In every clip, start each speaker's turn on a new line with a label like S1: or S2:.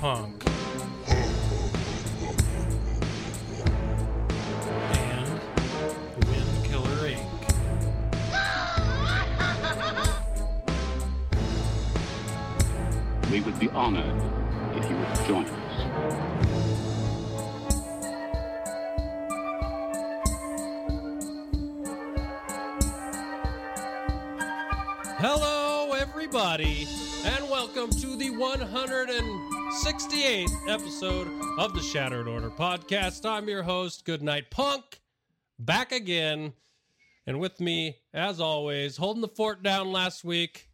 S1: Goodnight episode of the Shattered Order podcast. I'm your host, Goodnight Punk, back again, and with me, as always, holding the fort down last week.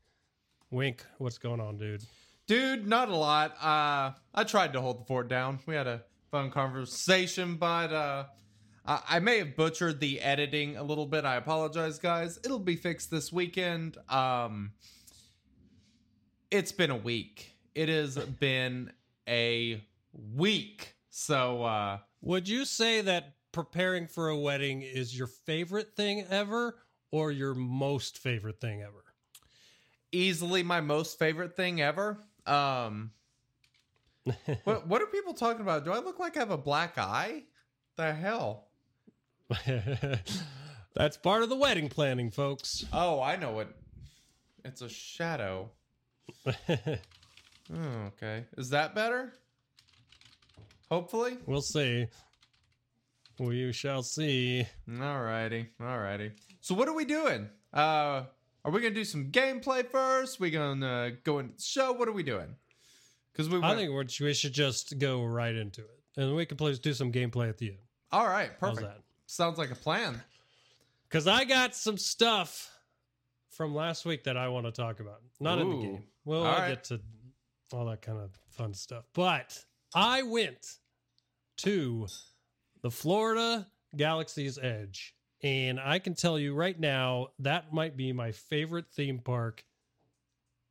S1: Wink, what's going on, dude?
S2: Dude, not a lot. Uh, I tried to hold the fort down. We had a fun conversation, but uh, I may have butchered the editing a little bit. I apologize, guys. It'll be fixed this weekend. Um, it's been a week. It has been a week. So, uh,
S1: Would you say that preparing for a wedding is your favorite thing ever or your most favorite thing ever?
S2: easily my most favorite thing ever. Um, what what are people talking about? Do I look like I have a black eye? The hell?
S1: That's part of the wedding planning, folks.
S2: Oh, I know it. It's a shadow. Oh, okay. Is that better? Hopefully.
S1: We'll see. We shall see.
S2: Alrighty. Alrighty. So what are we doing? Uh are we gonna do some gameplay first? We gonna go into the show? What are we doing? Because we
S1: I think we should just go right into it, and we can please do some gameplay at the end.
S2: all right, perfect.
S1: that?
S2: Sounds like a plan.
S1: Because I got some stuff from last week that I want to talk about. Not in the game. Well,
S2: All
S1: I'll
S2: right.
S1: get to all that kind of fun stuff. But I went to the Florida Galaxy's Edge. And I can tell you right now, that might be my favorite theme park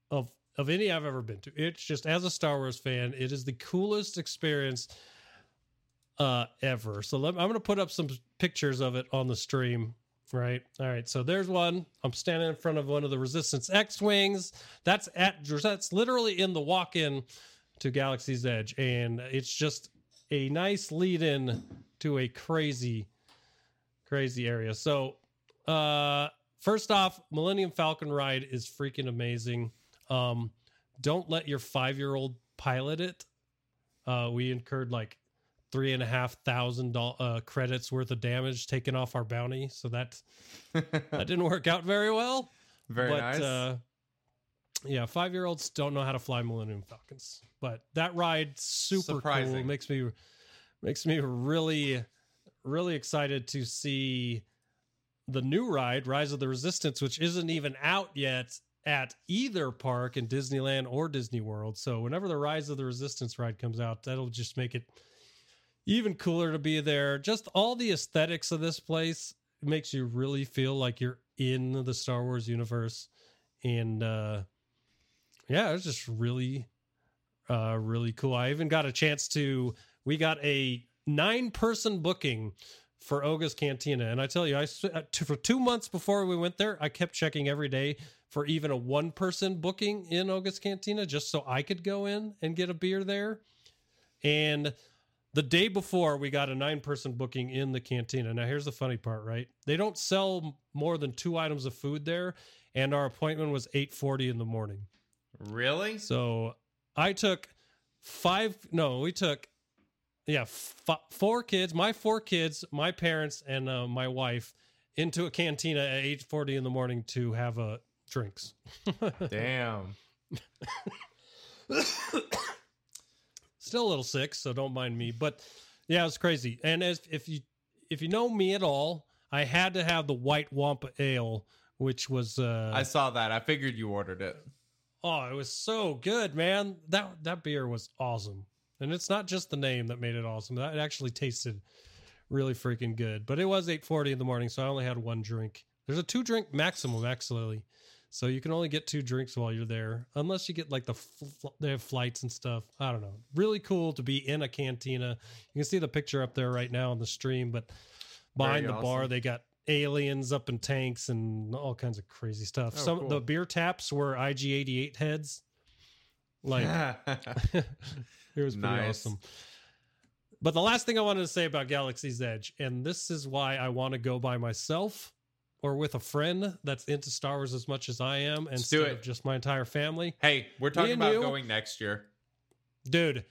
S1: of of any I've ever been to. It's just as a Star Wars fan, it is the coolest experience uh ever. So let, I'm going to put up some pictures of it on the stream. Right. All right. So there's one. I'm standing in front of one of the Resistance X-wings. That's at that's literally in the walk-in to Galaxy's Edge, and it's just a nice lead-in to a crazy, crazy area. So, uh, first off, Millennium Falcon ride is freaking amazing. Um, don't let your five-year-old pilot it. Uh, we incurred like three and a half thousand uh, credits worth of damage taken off our bounty, so that that didn't work out very well.
S2: Very
S1: but,
S2: nice.
S1: Uh, yeah, five year olds don't know how to fly Millennium Falcons, but that ride super cool. Makes me makes me really really excited to see the new ride, Rise of the Resistance, which isn't even out yet at either park in Disneyland or Disney World. So whenever the Rise of the Resistance ride comes out, that'll just make it even cooler to be there. Just all the aesthetics of this place makes you really feel like you're in the Star Wars universe. And uh yeah, it was just really uh really cool. I even got a chance to we got a nine person booking for Oga's Cantina. And I tell you, I uh, for 2 months before we went there, I kept checking every day for even a one person booking in Oga's Cantina just so I could go in and get a beer there. And the day before, we got a nine person booking in the cantina. Now, here's the funny part, right? They don't sell more than two items of food there, and our appointment was 8:40 in the morning.
S2: really?
S1: So I took five. No, we took yeah f- four kids. My four kids, my parents, and uh, my wife into a cantina at 8:40 in the morning to have uh, drinks.
S2: Damn.
S1: Still a little sick, so don't mind me. But yeah, it was crazy. And as if you if you know me at all, I had to have the white Wampa Ale which was uh,
S2: I saw that. I figured you ordered it.
S1: Oh, it was so good, man. That that beer was awesome. And it's not just the name that made it awesome. That it actually tasted really freaking good. But it was 8:40 in the morning, so I only had one drink. There's a two drink maximum actually. So you can only get two drinks while you're there unless you get like the fl- they have flights and stuff. I don't know. Really cool to be in a cantina. You can see the picture up there right now on the stream, but behind
S2: Very
S1: the bar they got aliens up in tanks and all kinds of crazy stuff.
S2: Oh,
S1: Some
S2: cool.
S1: the beer taps were IG88 heads. Like it was pretty
S2: Nice.
S1: awesome. But the last thing I wanted to say about Galaxy's Edge, and this is why I want to go by myself or with a friend that's into Star Wars as much as I am,
S2: Let's do
S1: instead
S2: it.
S1: of just my entire family.
S2: hey, we're talking about
S1: you.
S2: going next year.
S1: Dude,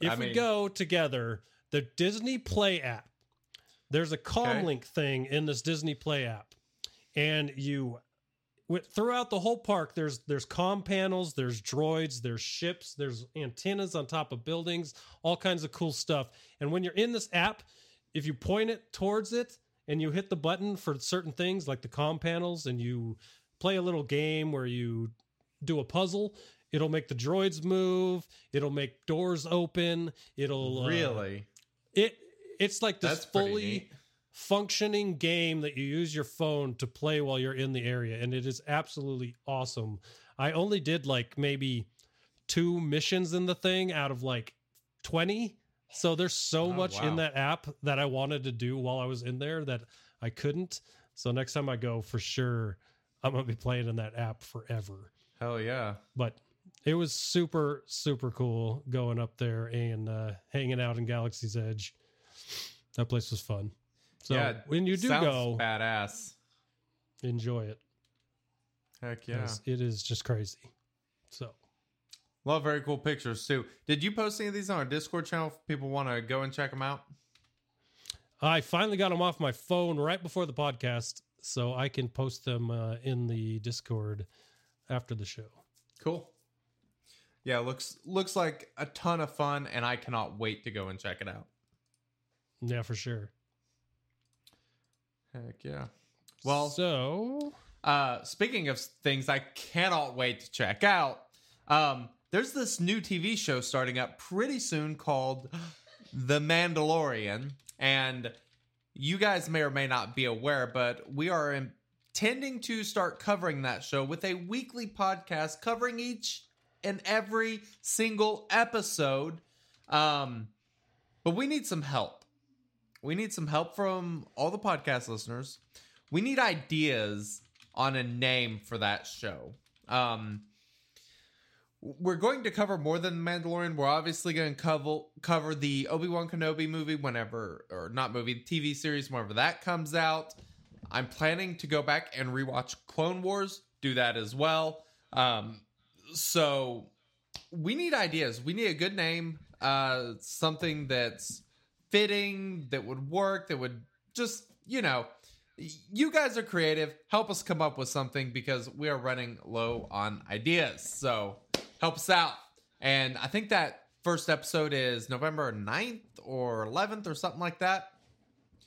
S1: if
S2: I
S1: we go together, the Disney Play app, there's a
S2: Okay.
S1: Comlink thing in this Disney Play app, and you throughout the whole park there's there's com panels there's droids there's ships there's antennas on top of buildings all kinds of cool stuff and when you're in this app if you point it towards it and you hit the button for certain things like the com panels and you play a little game where you do a puzzle. It'll make the droids move. It'll make doors open. It'll uh,
S2: Really?
S1: it it's like this
S2: That's
S1: fully functioning game that you use your phone to play while you're in the area and it is absolutely awesome. I only did like maybe two missions in the thing out of like 20 so there's so
S2: Oh,
S1: much
S2: wow.
S1: in that app that i wanted to do while i was in there that i couldn't so next time i go for sure i'm gonna be playing in that app forever
S2: Hell yeah.
S1: but it was super super cool going up there and uh, hanging out in Galaxy's Edge. That place was fun. So
S2: yeah.
S1: when you do go,
S2: badass.
S1: enjoy it.
S2: Heck yeah!
S1: It is just crazy. So
S2: Love very cool pictures too. Did you post any of these on our Discord channel if people want to go and check them out?
S1: I finally got them off my phone right before the podcast, so I can post them uh, in the Discord after the show.
S2: Cool. Yeah, looks looks like a ton of fun, and I cannot wait to go and check it out.
S1: Yeah, for sure.
S2: Heck yeah. Well,
S1: so
S2: uh, speaking of things I cannot wait to check out, um, there's this new TV show starting up pretty soon called The Mandalorian, and you guys may or may not be aware, but we are intending to start covering that show with a weekly podcast covering each and every single episode. Um, but we need some help. We need some help from all the podcast listeners. We need ideas on a name for that show. Um, we're going to cover more than the Mandalorian. We're obviously going to cover cover the Obi Wan Kenobi movie whenever, or not movie, TV series whenever that comes out. I'm planning to go back and rewatch Clone Wars. Do that as well. Um, so we need ideas. We need a good name, uh, something that's fitting, that would work, that would just, you know, you guys are creative. Help us come up with something because we are running low on ideas. So help us out. And I think that first episode is November 9th or 11th or something like that.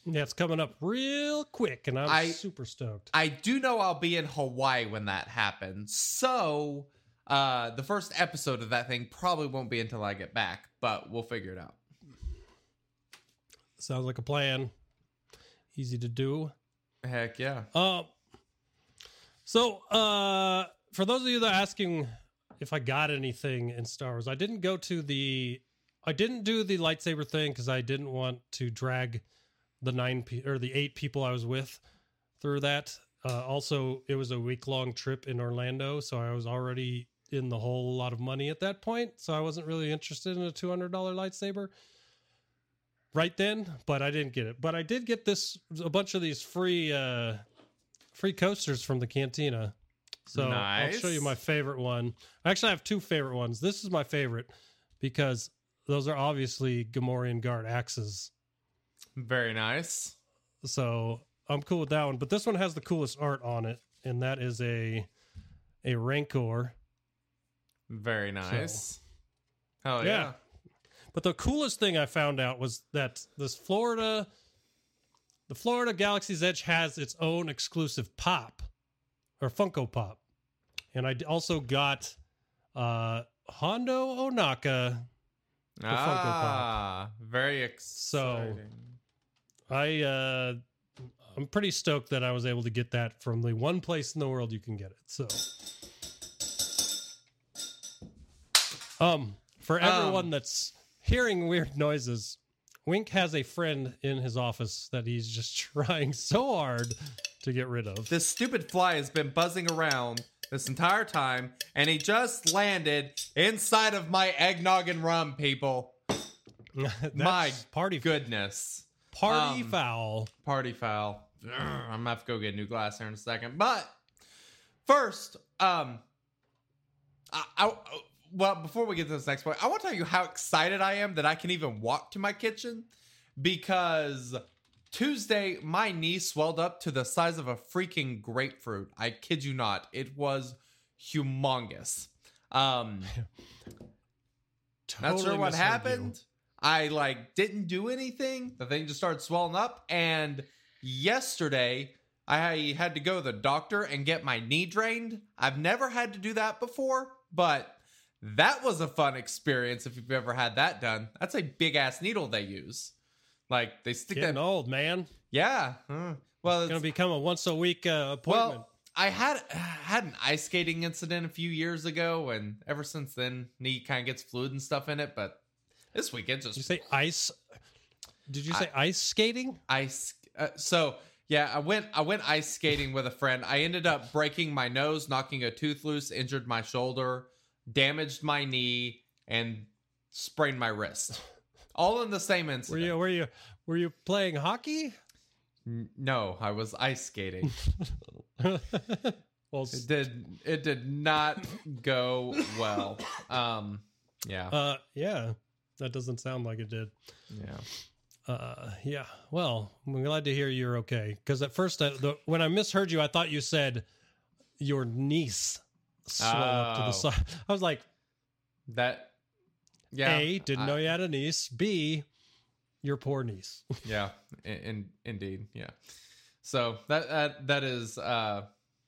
S1: yeah, it's coming up real quick, and I'm
S2: I-
S1: super stoked.
S2: I do know I'll be in Hawaii when that happens. So uh the first episode of that thing probably won't be until I get back, but we'll figure it out.
S1: Sounds like a plan. Easy to do.
S2: Heck yeah.
S1: Uh, so, uh, for those of you that are asking if I got anything in Star Wars, I didn't go to the, I didn't do the lightsaber thing because I didn't want to drag the nine pe- or the eight people I was with through that. Uh, also, it was a week long trip in Orlando, so I was already in the whole lot of money at that point, so I wasn't really interested in a two hundred dollar lightsaber right then, but I didn't get it. But I did get this a bunch of these free uh free coasters from the cantina. So I'll show you my favorite one. Actually, I actually have two favorite ones. This is my favorite because those are obviously Gamorrean guard axes.
S2: Very nice.
S1: So I'm cool with that one. But this one has the coolest art on it, and that is a a Rancor.
S2: Very nice. Hell yeah.
S1: Yeah. But the coolest thing I found out was that this Florida, the Florida Galaxy's Edge has its own exclusive pop or Funko Pop, and I also got uh, Hondo Ohnaka. Funko Pop.
S2: Ah, very exciting.
S1: I uh, I'm pretty stoked that I was able to get that from the one place in the world you can get it. So, um, for everyone
S2: Um,
S1: that's hearing weird noises, Wink has a friend in his office that he's just trying so hard to get rid of.
S2: this stupid fly has been buzzing around this entire time, and he just landed inside of my eggnog and rum, people. My
S1: party
S2: Goodness.
S1: party
S2: Um,
S1: foul.
S2: Party foul. Ugh, I'm gonna have to go get a new glass here in a second. But first, um, I, I well before we get to this next point, I want to tell you how excited I am that I can even walk to my kitchen because Tuesday my knee swelled up to the size of a freaking grapefruit. I kid you not, it was humongous. Um, not sure what
S1: misheard you.
S2: happened. I like didn't do anything. The thing just started swelling up. And yesterday, I had to go to the doctor and get my knee drained. I've never had to do that before, but that was a fun experience if you've ever had that done. That's a big ass needle they use. Like they stick
S1: Getting
S2: that.
S1: old, man.
S2: Yeah. huh. Well,
S1: It's gonna become a once a week uh, appointment.
S2: well, I had had an ice skating incident a few years ago, and ever since then, knee kind of gets fluid and stuff in it. But this weekend just
S1: Did you say ice? Did you say ice skating?
S2: ice uh, so yeah i went i went ice skating with a friend i ended up breaking my nose knocking a tooth loose injured my shoulder damaged my knee and sprained my wrist all in the same
S1: instance.
S2: Were
S1: you were you were you playing hockey?
S2: N- no i was ice skating
S1: well,
S2: it did it did not go well um yeah
S1: uh, yeah, that doesn't sound like it did.
S2: yeah
S1: Uh, yeah. Well, I'm glad to hear you're okay. Because at first, I, the, when I misheard you, I thought you said your niece swelled up to the
S2: Oh.
S1: side. I was like,
S2: that yeah
S1: A, didn't
S2: I-
S1: know you had a niece. B, your poor niece.
S2: yeah in, in indeed yeah so that that that is uh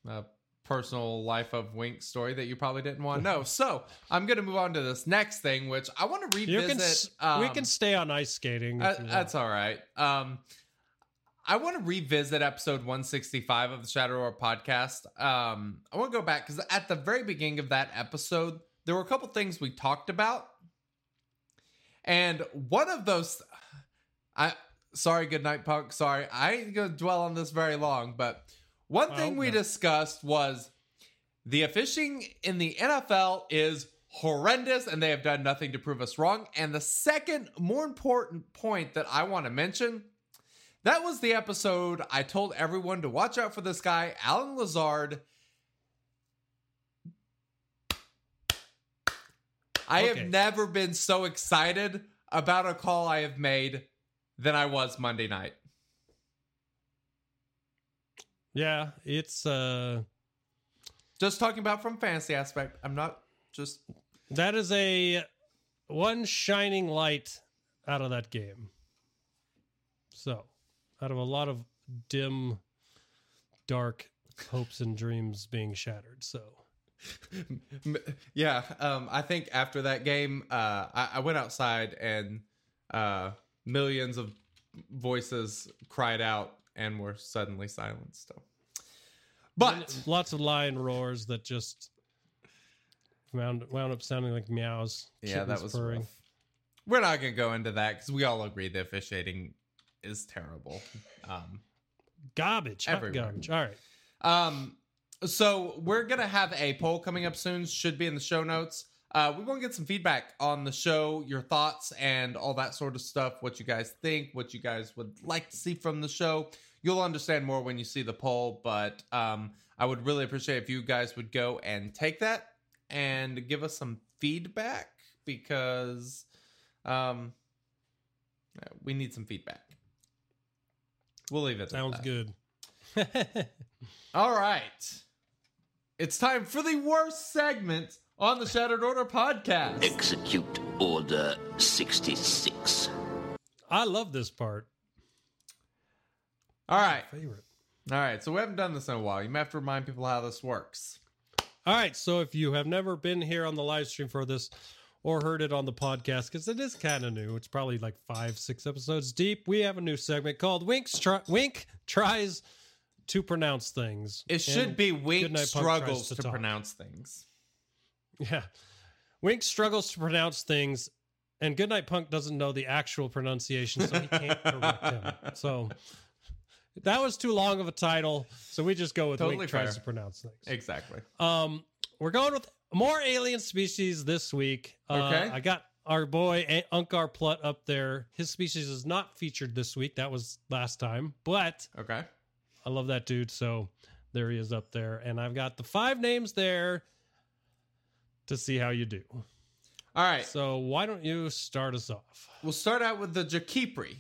S2: a personal life of wink story that you probably didn't want to know so i'm gonna move on to this next thing which i want to
S1: You
S2: revisit
S1: can,
S2: um,
S1: we can stay on ice skating.
S2: uh, that's all right um I want to revisit episode 165 of the Shattered Order podcast. Um, I want to go back because at the very beginning of that episode, there were a couple things we talked about, and one of those, I sorry, good night, punk. Sorry, I ain't gonna dwell on this very long, but one
S1: I
S2: thing we
S1: not.
S2: discussed was the officiating in the NFL is horrendous and they have done nothing to prove us wrong. And the second, more important point that I want to mention that was the episode I told everyone to watch out for this guy, Allen Lazard. I
S1: Okay.
S2: have never been so excited about a call I have made than I was Monday night.
S1: yeah, it's uh,
S2: Just talking about from fantasy aspect. I'm not just
S1: that is a one shining light out of that game. So, out of a lot of dim, dark hopes and dreams being shattered. So,
S2: yeah um i think after that game uh i, I went outside and uh millions of voices cried out and were suddenly silenced so but
S1: lots of lion roars that just wound wound up sounding like meows.
S2: yeah that was
S1: purring.
S2: rough. we're not gonna go into that because we all agree the officiating is terrible um
S1: garbage.
S2: Everywhere.
S1: garbage. All right.
S2: Um, so we're gonna have a poll coming up soon. Should be in the show notes. Uh, we want to get some feedback on the show, your thoughts, and all that sort of stuff. What you guys think, what you guys would like to see from the show. You'll understand more when you see the poll, but um, I would really appreciate if you guys would go and take that and give us some feedback because um, we need some feedback. We'll leave it. at
S1: Sounds good.
S2: All right. It's time for the worst segment on the Shattered Order podcast.
S3: Execute Order 66.
S1: I love this part.
S2: All right.
S1: Favorite.
S2: All right, so we haven't done this in a while. You may have to remind people how this works.
S1: All right. So if you have never been here on the live stream for this or heard it on the podcast, because it is kind of new, it's probably like five, six episodes deep. We have a new segment called Winks try- Wink tries to pronounce things.
S2: It should be Wink struggles to,
S1: to
S2: pronounce things.
S1: Yeah. Wink struggles to pronounce things, and Goodnight Punk doesn't know the actual pronunciation, so he can't correct him. So that was too long of a title, so we just go with
S2: Totally
S1: Wink tries to pronounce things.
S2: Exactly.
S1: Um, we're going with more alien species this week. Uh,
S2: Okay.
S1: I got our boy Unkar Plut up there. His species is not featured this week. That was last time, but
S2: Okay.
S1: I love that dude. So there he is up there, and I've got the five names there to see how you do.
S2: All right.
S1: So why don't you start us off?
S2: We'll start out with the Jakipri.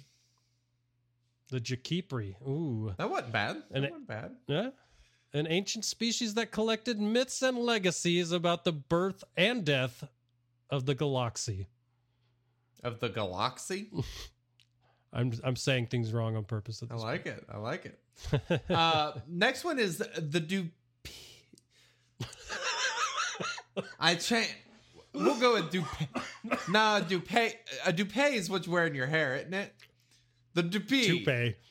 S1: The Jakipri. Ooh.
S2: That wasn't bad. That
S1: And it-
S2: wasn't bad.
S1: Yeah. An ancient species that collected myths and legacies about the birth and death of the galaxy.
S2: Of the galaxy.
S1: I'm I'm saying things wrong on purpose at
S2: I like it. I like it. Uh, next one is the du. I change. We'll go with dupe. Nah, dupe. A dupe is what you wear in your hair, isn't it? The dupe.
S1: Toupee.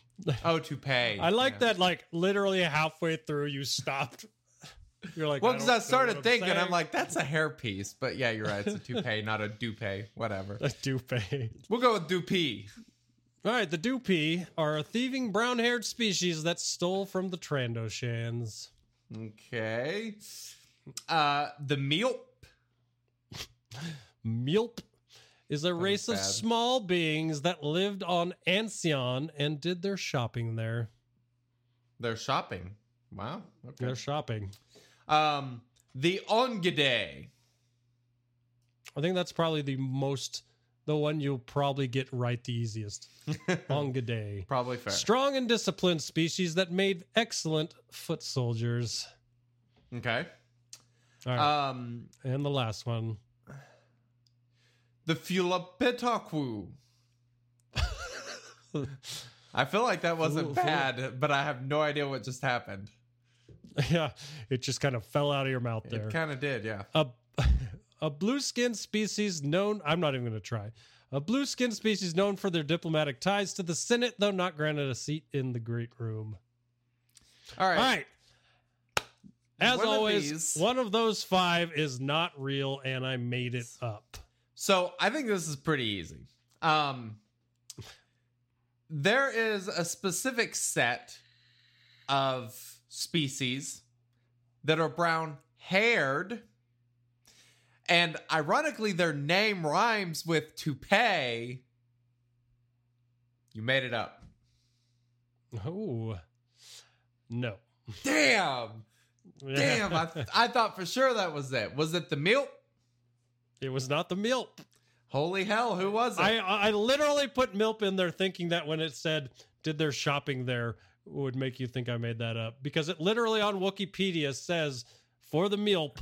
S2: Oh, toupee.
S1: I like
S2: Yeah.
S1: that. Like literally halfway through, you stopped. You're like,
S2: Well, because I,
S1: don't
S2: started thinking, I'm
S1: saying.
S2: like, that's a hairpiece. But yeah, you're right. It's a toupee, not a dupe. Whatever.
S1: a toupee.
S2: We'll go with dupe.
S1: All right, the Dupee are a thieving brown-haired species that stole from the Trandoshans.
S2: Okay. Uh, the meal.
S1: Milp is a race of small beings that lived on Ancyon and did their shopping there.
S2: They're shopping. Wow. Okay.
S1: Their shopping.
S2: Um, the Ongide.
S1: I think that's probably the most, the one you'll probably get right the easiest. Ongaday.
S2: Probably fair.
S1: Strong and disciplined species that made excellent foot soldiers.
S2: Okay.
S1: All right.
S2: Um,
S1: and the last one.
S2: the Fulapetaku. I feel like that wasn't bad, but I have no idea what just happened.
S1: yeah, it just kind of fell out of your mouth there.
S2: It kind of did, yeah.
S1: a a blue skin species known I'm not even going to try. A blue skin species known for their diplomatic ties to the Senate, though not granted a seat in the Great Room.
S2: All right.
S1: All right. As
S2: One of
S1: always,
S2: these-
S1: one of those five is not real, and I made it up.
S2: So I think this is pretty easy. Um, there is a specific set of species that are brown haired. And ironically, their name rhymes with toupee. You made it up.
S1: Oh, no.
S2: Damn. Damn. I, I thought for sure that was it. Was it the milk?
S1: it was not the milk.
S2: Holy hell. Who was it?
S1: I I literally put milk in there thinking that when it said did their shopping there would make you think I made that up because it literally on Wikipedia says for the milk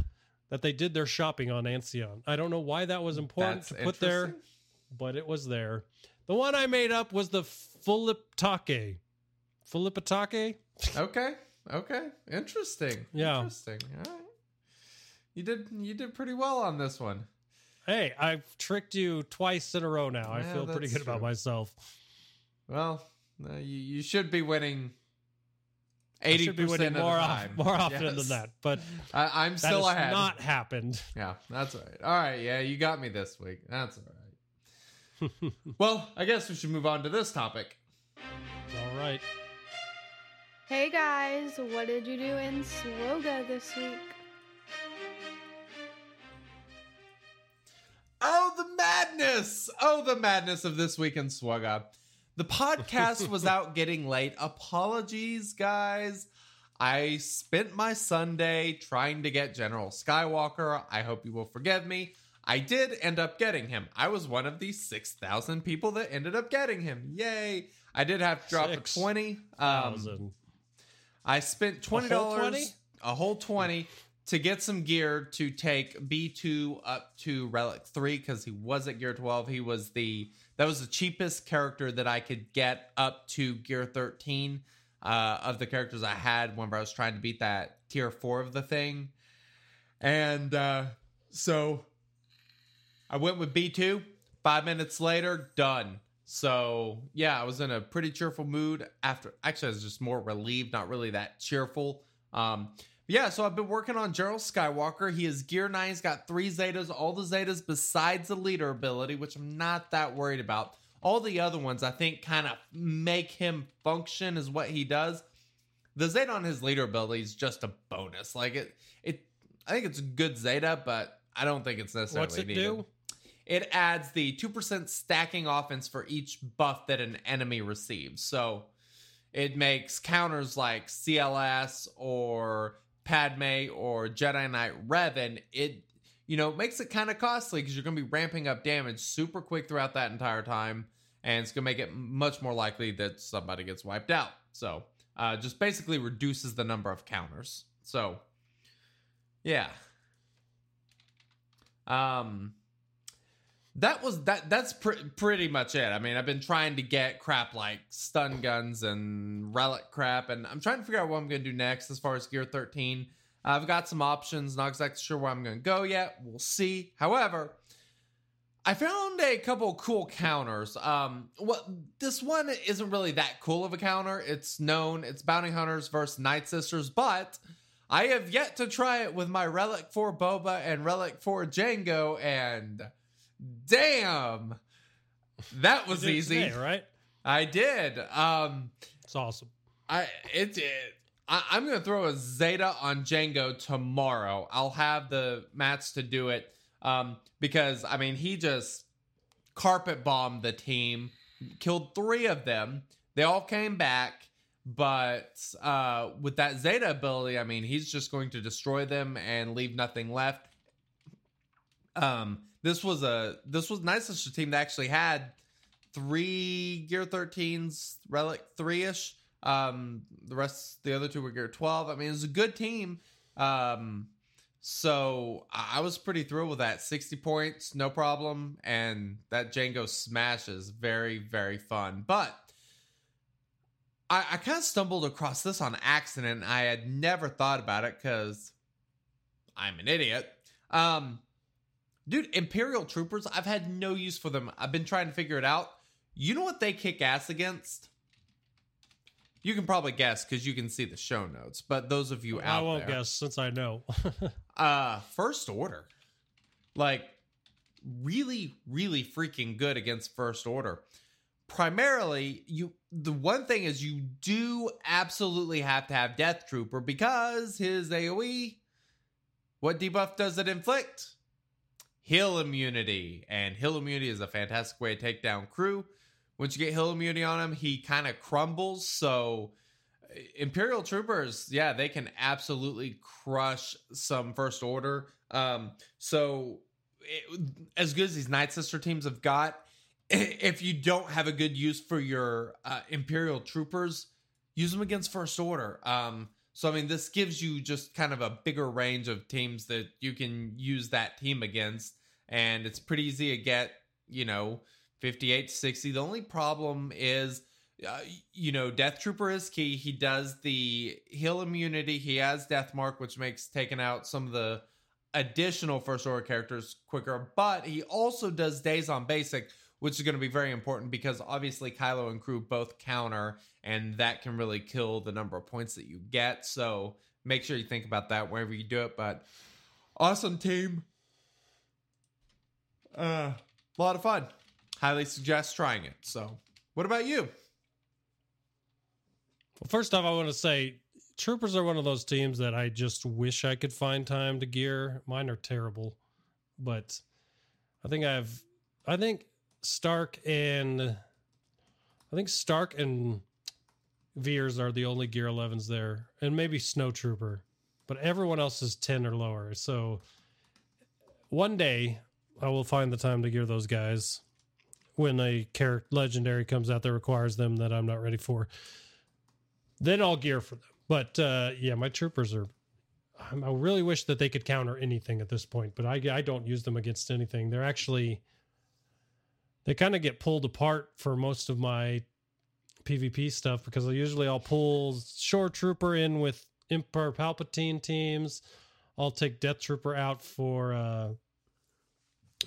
S1: that they did their shopping on Ancyon. I don't know why that was important
S2: That's
S1: to put there, but it was there. The one I made up was the Fuliptake. Fuliptake?
S2: Okay. Okay. Interesting.
S1: Yeah.
S2: Interesting. All right. You did you did pretty well on this one.
S1: Hey, I've tricked you twice in a row now. I feel pretty good about myself.
S2: Well, uh, you, you should be winning eighty
S1: should be
S2: percent
S1: winning
S2: of
S1: more,
S2: the
S1: off,
S2: time.
S1: more often
S2: Yes.
S1: than that, but
S2: I, I'm
S1: that
S2: still
S1: has
S2: ahead.
S1: not happened.
S2: Yeah, that's all right. All right, yeah, you got me this week. That's all right. well, I guess we should move on to this topic.
S1: All right.
S4: Hey guys, what did you do in SWGOH this week?
S2: Oh, the madness! Oh, the madness of this week in SWGOH. The podcast was out getting late. Apologies, guys. I spent my Sunday trying to get General Skywalker. I hope you will forgive me. I did end up getting him. I was one of the 6,000 people that ended up getting him. Yay. I did have to drop
S1: Six
S2: a 20. Um, I spent twenty
S1: whole
S2: dollars,
S1: 20?
S2: a whole twenty, to get some gear to take B two up to Relic three because he was at Gear twelve. He was the that was the cheapest character that I could get up to Gear thirteen. uh, of the characters I had whenever I was trying to beat that tier four of the thing. And uh, so I went with B2. Five minutes later, done. So yeah, I was in a pretty cheerful mood after. Actually, I was just more relieved, not really that cheerful. Um, yeah, so I've been working on General Skywalker. He is gear nine. He's got three Zetas, all the Zetas besides the leader ability, which I'm not that worried about. All the other ones, I think, kind of make him function as what he does. The Zeta on his leader ability is just a bonus. Like it, it. I think it's a good Zeta, but I don't think it's necessarily.
S1: What's it
S2: needed.
S1: do?
S2: It adds the two percent stacking offense for each buff that an enemy receives. So it makes counters like CLS or Padme or Jedi Knight Revan. It you know makes it kind of costly because you're going to be ramping up damage super quick throughout that entire time, and it's going to make it much more likely that somebody gets wiped out. So uh, just basically reduces the number of counters. So yeah. Um that was that that's pr- pretty much it. I mean i've been trying to get crap like stun guns and relic crap and i'm trying to figure out what i'm to do next as far as gear 13 i've got some options not exactly sure where i'm to go yet. We'll see. However i found a couple cool counters. Um what this one isn't really that cool of a counter. It's known it's bounty hunters versus night sisters but i have yet to try it with my relic 4 boba and relic 4 django and damn. That was
S1: You did it
S2: easy.
S1: today, right?
S2: i did. Um
S1: It's awesome.
S2: i it, it I, i'm gonna throw a zeta on django tomorrow. I'll have the mats to do it um because i mean he just carpet bombed the team killed three of them. They all came back but uh with that zeta ability i mean he's just going to destroy them and leave nothing left. Um this was a this was night sister team that actually had three gear 13s relic three-ish. Um the rest the other two were gear 12 i mean it was a good team. Um so i was pretty thrilled with that. 60 points no problem. And that django smash is very very fun. But i i kind of stumbled across this on accident. I had never thought about it because i'm an idiot. Um Dude, Imperial Troopers, I've had no use for them. I've been trying to figure it out. You know what they kick ass against? You can probably guess because you can see the show notes. But those of you out there, I
S1: won't
S2: there,
S1: guess since I know.
S2: uh, First Order, like really, really freaking good against First Order. Primarily, you the one thing is you do absolutely have to have Death Trooper because his AOE. What debuff does it inflict? Heal immunity, and heal immunity is a fantastic way to take down crew. Once you get heal immunity on him, he kind of crumbles. So, Imperial troopers, yeah, they can absolutely crush some first order. Um, so, it, as good as these Night Sister teams have got, if you don't have a good use for your uh, Imperial troopers, use them against first order. Um, so I mean, this gives you just kind of a bigger range of teams that you can use that team against, and it's pretty easy to get. You know, fifty-eight to sixty. The only problem is, uh, you know, Death Trooper is key. He does the heal immunity. He has Death Mark, which makes taking out some of the additional first order characters quicker. But he also does Daze on Basic, which is going to be very important because obviously Kylo and crew both counter, and that can really kill the number of points that you get. So make sure you think about that whenever you do it. But awesome team. Uh, a lot of fun. Highly suggest trying it. So, what about you?
S1: Well, first off, I want to say Troopers are one of those teams that I just wish I could find time to gear. Mine are terrible, but I think I've, I think Starck and, I think Starck and Veers are the only gear 11s there, and maybe Snow Trooper, but everyone else is 10 or lower. So one day I will find the time to gear those guys when a character legendary comes out that requires them that I'm not ready for then I'll gear for them. But uh, yeah, my troopers are. I really wish that they could counter anything at this point, but I I don't use them against anything. They're actually they kind of get pulled apart for most of my PvP stuff because I usually I'll pull Shore Trooper in with Emperor Palpatine teams. I'll take Death Trooper out for uh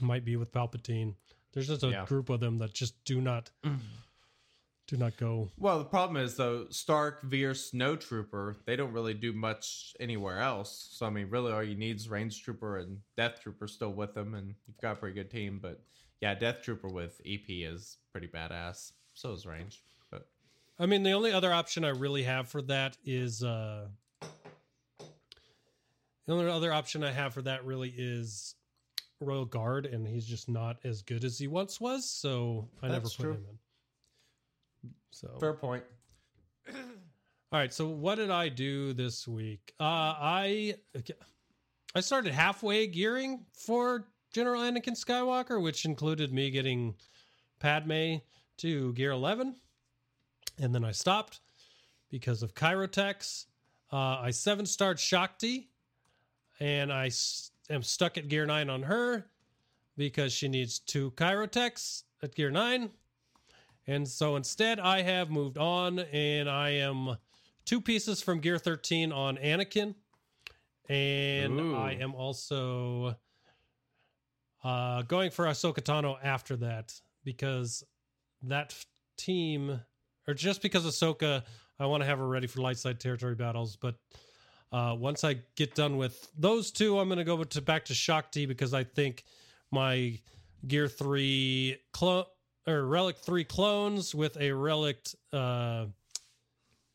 S1: might be with Palpatine. There's just a
S2: Yeah.
S1: group of them that just do not do not go.
S2: Well, the problem is though, Starck, Veer, Snow Trooper, they don't really do much anywhere else. So I mean, really, all you need is Range Trooper and Death Trooper still with them, and you've got a pretty good team. But yeah, Death Trooper with EP is pretty badass. So is Range. But
S1: I mean, the only other option I really have for that is uh the only other option I have for that really is Royal Guard, and he's just not as good as he once was, so I never put
S2: true.
S1: him in. So
S2: fair point.
S1: all right, so what did I do this week? Uh I I started halfway gearing for General Anakin Skywalker, which included me getting Padme to gear 11. And then I stopped because of Kyrotechs. Uh, I seven starred Shakti, and I am stuck at gear 9 on her because she needs two Kyrotechs at gear 9. And so instead, I have moved on, and I am two pieces from gear 13 on Anakin. And
S2: Ooh.
S1: I am also uh, going for Ahsoka Tano after that because that team, or just because Ahsoka, I want to have her ready for light side territory battles. But uh, once I get done with those two, I'm going to go to back to Shakti because I think my Gear Three clone or Relic Three clones with a Relic uh,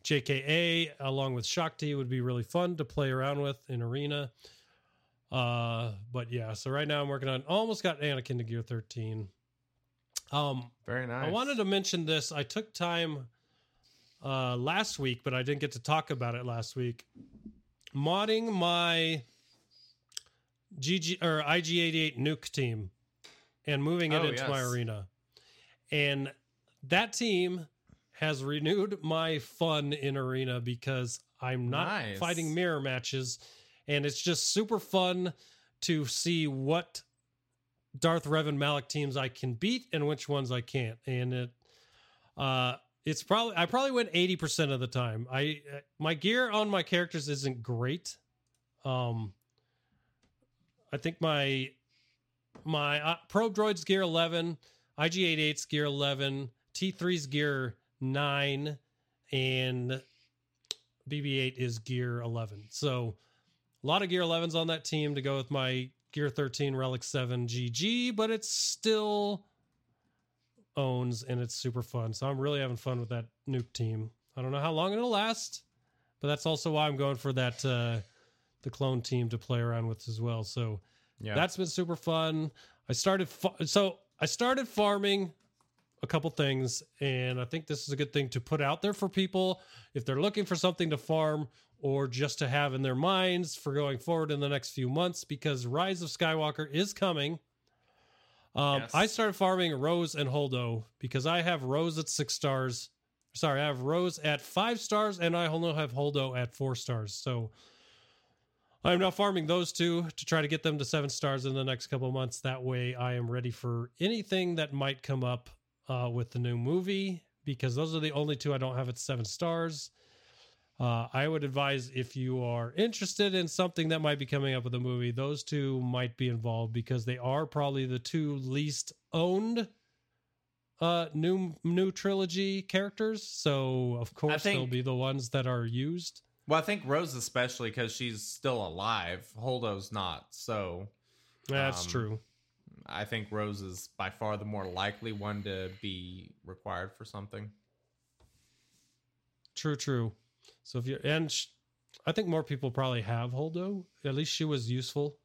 S1: JKA along with Shakti would be really fun to play around with in Arena. Uh, but yeah, so right now I'm working on almost got Anakin to Gear 13. Um,
S2: Very nice.
S1: I wanted to mention this. I took time uh last week, but I didn't get to talk about it last week. Modding my GG or IG88 nuke team and moving it
S2: Oh,
S1: into my arena. And that team has renewed my fun in arena because I'm not
S2: Nice.
S1: fighting mirror matches and it's just super fun to see what Darth Revan Malak teams I can beat and which ones I can't. And it uh it's probably I probably win 80% of the time. I uh, my gear on my characters isn't great. Um I think my my uh, probe droid's gear 11, IG88's gear 11, T3's gear 9 and BB8 is gear 11. So a lot of gear 11s on that team to go with my gear 13 relic 7 GG, but it's still owns and it's super fun. So I'm really having fun with that nuke team. I don't know how long it'll last, but that's also why I'm going for that uh the clone team to play around with as well. So
S2: yeah.
S1: that's been super fun. I started fa- so I started farming a couple things and I think this is a good thing to put out there for people if they're looking for something to farm or just to have in their minds for going forward in the next few months because Rise of Skywalker is coming. Um,
S2: Yes.
S1: I started farming Rose and Holdo because I have Rose at six stars. Sorry, I have Rose at five stars and I only have Holdo at four stars. So I'm now farming those two to try to get them to seven stars in the next couple of months. That way, I am ready for anything that might come up uh, with the new movie because those are the only two I don't have at seven stars. Uh, I would advise if you are interested in something that might be coming up with a movie, those two might be involved because they are probably the two least owned uh new new trilogy characters so of course they'll be the ones that are used
S2: well, I think Rose especially because she's still alive. Holdo's not. So
S1: that's
S2: Um,
S1: true
S2: I think Rose is by far the more likely one to be required for something.
S1: True, true. So if you're, and sh- I think more people probably have Holdo. At least she was useful.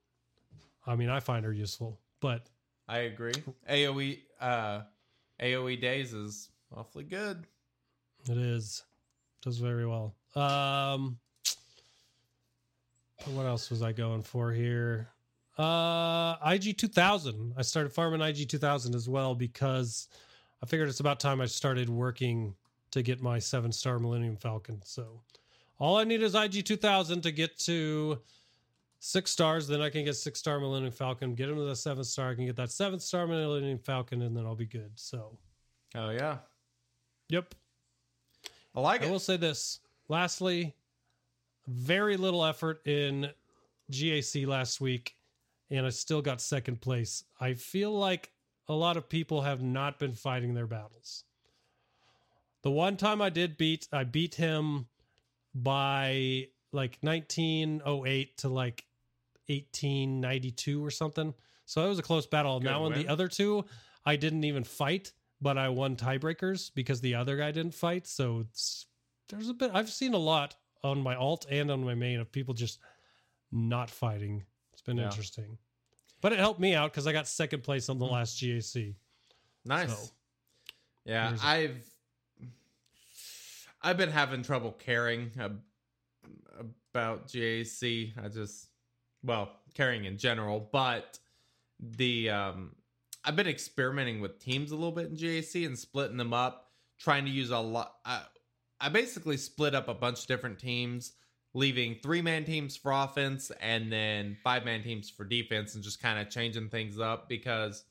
S1: I mean, I find her useful, but
S2: I agree. AOE uh AOE daze is awfully good.
S1: it is does very well. Um, what else was I going for here? Uh, IG two thousand. I started farming IG two thousand as well because I figured it's about time I started working to get my seven star Millennium Falcon. So all I need is IG two thousand to get to six stars. Then I can get six star Millennium Falcon. Get him to the seven star. I can get that seven star Millennium Falcon, and then I'll be good. So
S2: Oh yeah.
S1: Yep.
S2: I like
S1: I
S2: it.
S1: I will say this. Lastly, very little effort in GAC last week, and I still got second place. I feel like a lot of people have not been fighting their battles. The one time I did beat, I beat him by like 1908 to like 1892 or something. So it was a close battle.
S2: Good
S1: now in
S2: win.
S1: the other two, I didn't even fight, but I won tiebreakers because the other guy didn't fight. So it's, there's a bit. I've seen a lot on my alt and on my main of people just not fighting. It's been
S2: Yeah.
S1: interesting, but it helped me out because I got second place on the
S2: Hmm.
S1: last GAC.
S2: Nice.
S1: So-
S2: yeah, I've I've been having trouble caring ab- about GAC. I just well, caring in general, but the um I've been experimenting with teams a little bit in GAC and splitting them up, trying to use a lot I, I basically split up a bunch of different teams, leaving three-man teams for offense and then five-man teams for defense and just kind of changing things up because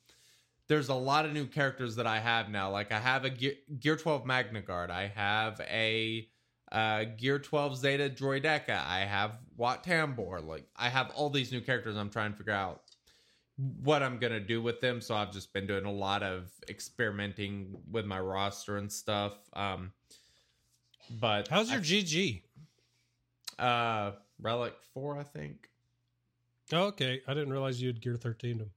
S2: there's a lot of new characters that I have now. Like I have a Gear, Gear 12 Magna Guard. I have a uh, Gear 12 Zeta Droideka. I have Wat Tambor. Like I have all these new characters. I'm trying to figure out what I'm gonna do with them. So I've just been doing a lot of experimenting with my roster and stuff. Um, but
S1: How's your GG?
S2: uh Relic Four? I think.
S1: Oh, okay, I didn't realize you had Gear 13 him.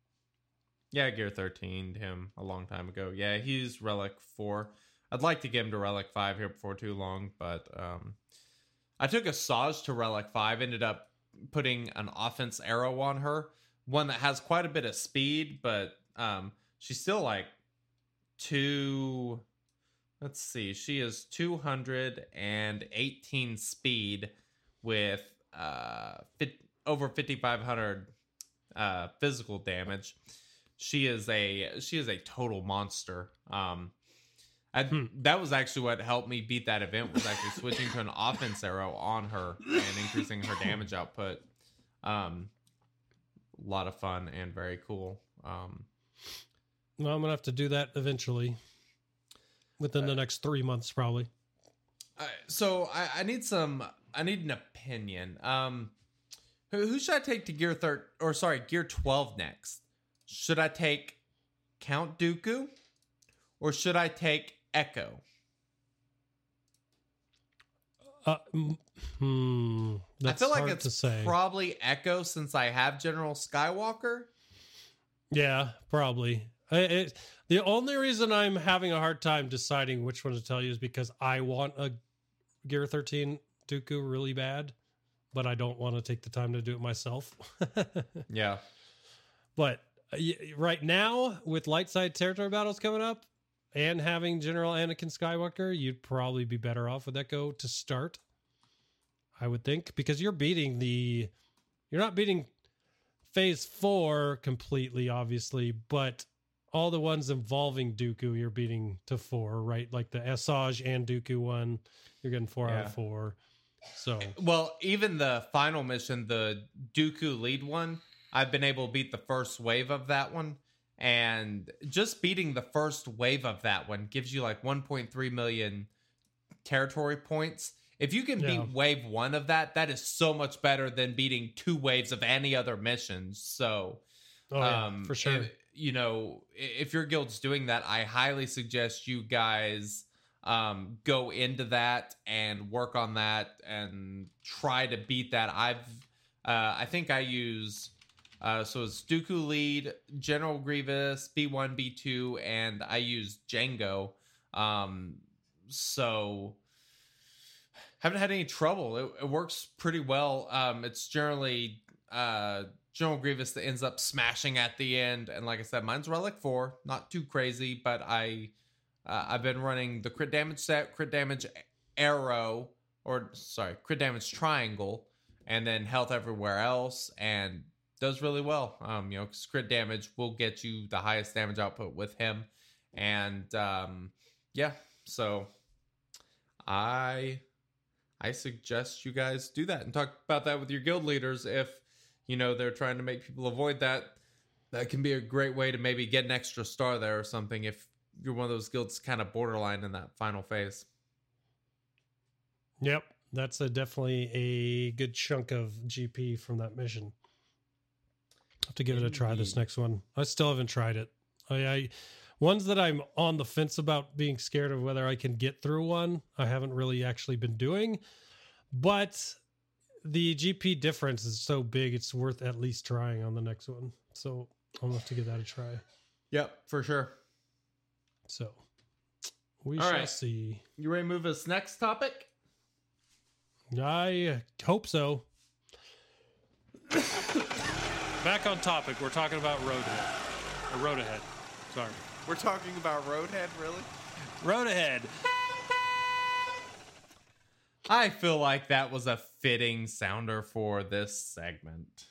S2: Yeah, Gear 13 him a long time ago. Yeah, he's Relic 4. I'd like to get him to Relic 5 here before too long, but um I took Asajj to Relic 5, ended up putting an offense arrow on her, one that has quite a bit of speed, but um she's still like two let's see, she is 218 speed with uh fit, over 5500 uh physical damage she is a she is a total monster. Um I,
S1: Hmm.
S2: that was actually what helped me beat that event was actually switching to an offense arrow on her and increasing her damage output. Um a lot of fun and very cool. Um
S1: Well, I'm gonna have to do that eventually, within the next three months, probably.
S2: I- so I, I need some i need an opinion. Um who, who should i take to gear third or sorry gear 12 next should i take count dooku or should i take echo
S1: Uh, mm, hmm, that's
S2: I feel like it's probably Echo since I have General Skywalker.
S1: yeah, probably. I, it, the only reason I'm having a hard time deciding which one to tell you is because I want a Gear 13 Dooku really bad, but I don't want to take the time to do it myself.
S2: Yeah.
S1: But right now, with light side territory battles coming up and having General Anakin Skywalker, you'd probably be better off with Echo to start. I would think because you're beating the, you're not beating Phase Four completely, obviously, but all the ones involving Dooku, you're beating to four, right? Like the Asajj and Dooku one, you're getting four out of four. So
S2: Well, even the final mission, the Dooku lead one, I've been able to beat the first wave of that one. And just beating the first wave of that one gives you like 1.3 million territory points. If you can
S1: Yeah.
S2: beat wave one of that, that is so much better than beating two waves of any other missions. So,
S1: oh, yeah,
S2: um,
S1: for sure.
S2: if- you know, if your guild's doing that, I highly suggest you guys um, go into that and work on that and try to beat that. I've, uh, I think I use, uh, so it's Dooku lead, General Grievous, B1, B2, and I use Django. Um, so haven't had any trouble. It, it works pretty well. Um, it's generally uh, General Grievous that ends up smashing at the end, and like I said, mine's Relic Four, not too crazy, but I uh, I've been running the crit damage set, crit damage arrow, or sorry, crit damage triangle, and then health everywhere else, and does really well. Um, you know, crit damage will get you the highest damage output with him, and um, yeah, so I I suggest you guys do that and talk about that with your guild leaders if you know they're trying to make people avoid that. That can be a great way to maybe get an extra star there or something if you're one of those guilds kind of borderline in that final phase.
S1: Yep, that's a definitely a good chunk of GP from that mission. Have to give it a try this next one. I still haven't tried it. I, I ones that I'm on the fence about being scared of whether I can get through one. I haven't really actually been doing, but the GP difference is so big, it's worth at least trying on the next one. So I'll have to give that a try.
S2: Yep, for sure.
S1: So we
S2: All
S1: shall
S2: right.
S1: see.
S2: You ready to move us next topic?
S1: I hope so. Back on topic, we're talking about road ahead. Or road ahead. Sorry.
S2: We're talking about Roadhead, really?
S1: Road ahead.
S2: I feel like that was a fitting sounder for this segment.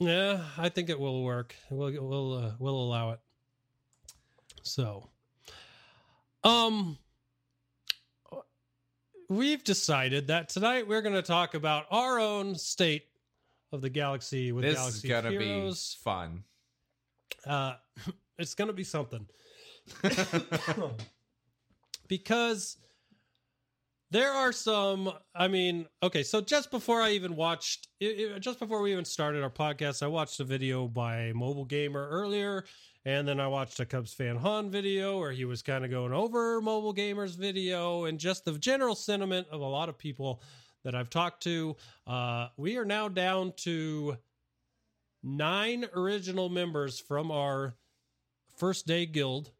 S1: Yeah, I think it will work. We'll we'll uh, we'll allow it. So, um, we've decided that tonight we're going to talk about our own state of the galaxy with
S2: this
S1: Galaxy
S2: is gonna
S1: Heroes.
S2: be fun.
S1: Uh, it's to be something. because there are some i mean okay so just before i even watched i- i- just before we even started our podcast i watched a video by mobile gamer earlier and then i watched a CubsFanHan video where he was kind of going over mobile gamers video and just the general sentiment of a lot of people that i've talked to. Uh, we are now down to nine original members from our first day guild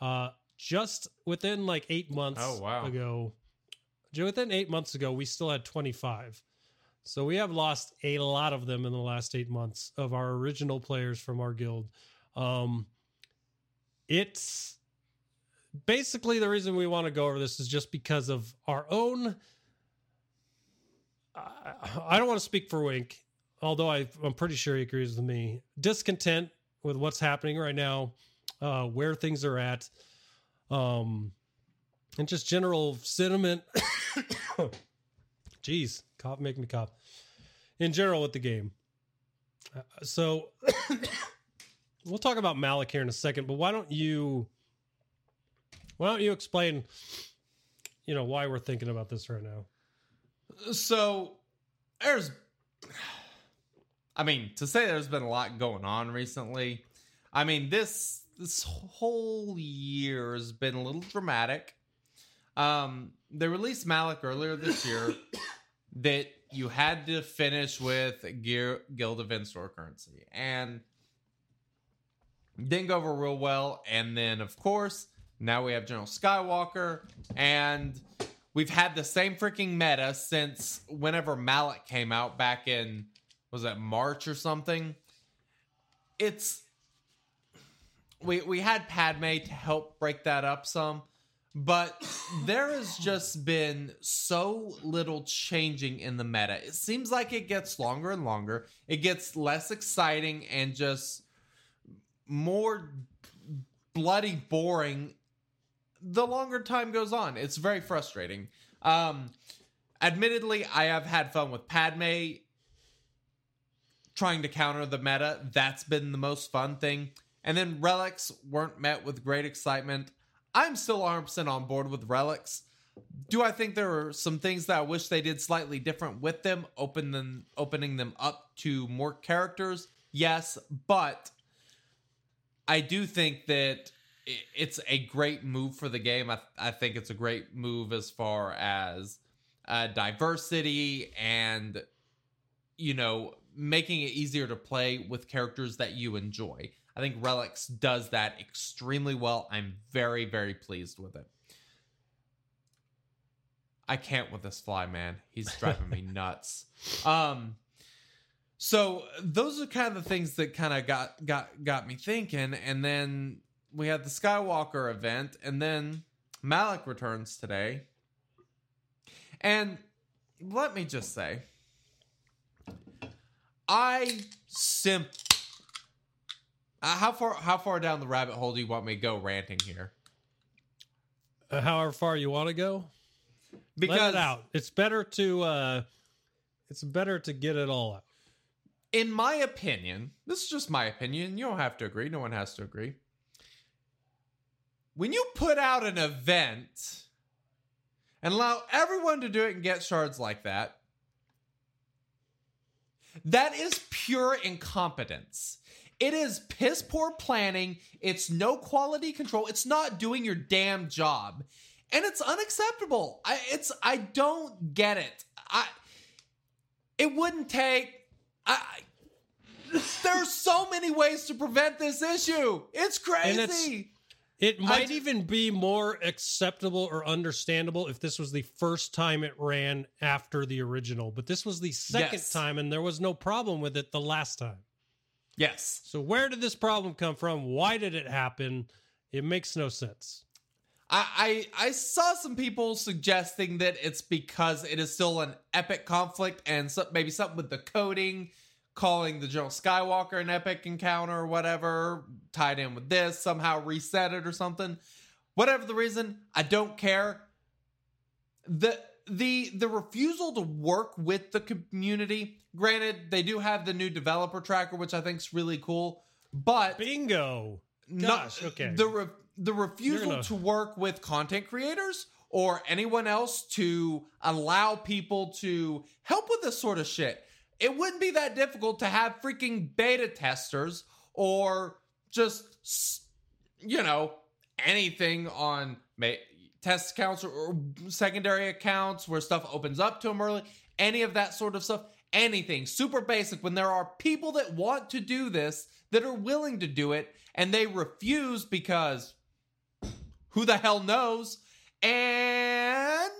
S1: uh just within like eight months
S2: Oh, wow.
S1: ago. Within eight months ago we still had 25 so we have lost a lot of them in the last eight months of our original players from our guild. Um it's basically the reason we want to go over this is just because of our own I, I don't want to speak for wink although I, i'm pretty sure he agrees with me. Discontent with what's happening right now uh where things are at um and just general sentiment. Jeez cough make me cough. In general with the game. Uh, so we'll talk about Malak here in a second but why don't you why don't you explain you know why we're thinking about this right now
S2: So there's I mean, to say there's been a lot going on recently. I mean, this this whole year has been a little dramatic. Um they released Malak earlier this year that you had to finish with Gear Guild event store currency. And didn't go over real well. And then of course, now we have General Skywalker and we've had the same freaking meta since whenever Malak came out back in was that March or something. It's we we had Padme to help break that up some, but there has just been so little changing in the meta. It seems like it gets longer and longer. It gets less exciting and just more bloody boring the longer time goes on. It's very frustrating. Um, admittedly, I have had fun with Padme trying to counter the meta. That's been the most fun thing. And then relics weren't met with great excitement. I'm still 100% on board with relics. Do I think there are some things that I wish they did slightly different with them, open them, opening them up to more characters? Yes, but I do think that it's a great move for the game. I, I think it's a great move as far as uh, diversity and you know making it easier to play with characters that you enjoy. I think Relics does that extremely well. I'm very very pleased with it. I can't with this fly, man. He's driving me nuts. Um so those are kind of the things that kind of got got got me thinking and then we had the Skywalker event and then Malak returns today. And let me just say I simp uh, how far how far down the rabbit hole do you want me to go ranting here?
S1: Uh, however far you want to go
S2: Because
S1: let it out it's better to uh it's better to get it all out
S2: in my opinion, this is just my opinion. You don't have to agree. No one has to agree. When you put out an event and allow everyone to do it and get shards like that, that is pure incompetence. It is piss poor planning. It's no quality control. It's not doing your damn job. And it's unacceptable. I it's I don't get it. I it wouldn't take I there's so many ways to prevent this issue. It's crazy.
S1: It might even be more acceptable or understandable if this was the first time it ran after the original, but this was the second
S2: Yes.
S1: time and there was no problem with it the last time.
S2: yes.
S1: So where did this problem come from? Why did it happen? It makes no sense.
S2: I, I I saw some people suggesting that it's because it is still an epic conflict and so, maybe something with the coding, calling the General Skywalker an epic encounter or whatever, tied in with this, somehow reset it or something. Whatever the reason, I don't care. The the the refusal to work with the community. Granted, they do have the new developer tracker, which I think is really cool, but
S1: Bingo.
S2: not
S1: Gosh, okay.
S2: the re- the refusal
S1: gonna-
S2: to work with content creators or anyone else to allow people to help with this sort of shit. It wouldn't be that difficult to have freaking beta testers or just you know anything on test accounts or secondary accounts where stuff opens up to them early. Any of that sort of stuff. Anything super basic when there are people that want to do this that are willing to do it and they refuse because who the hell knows? And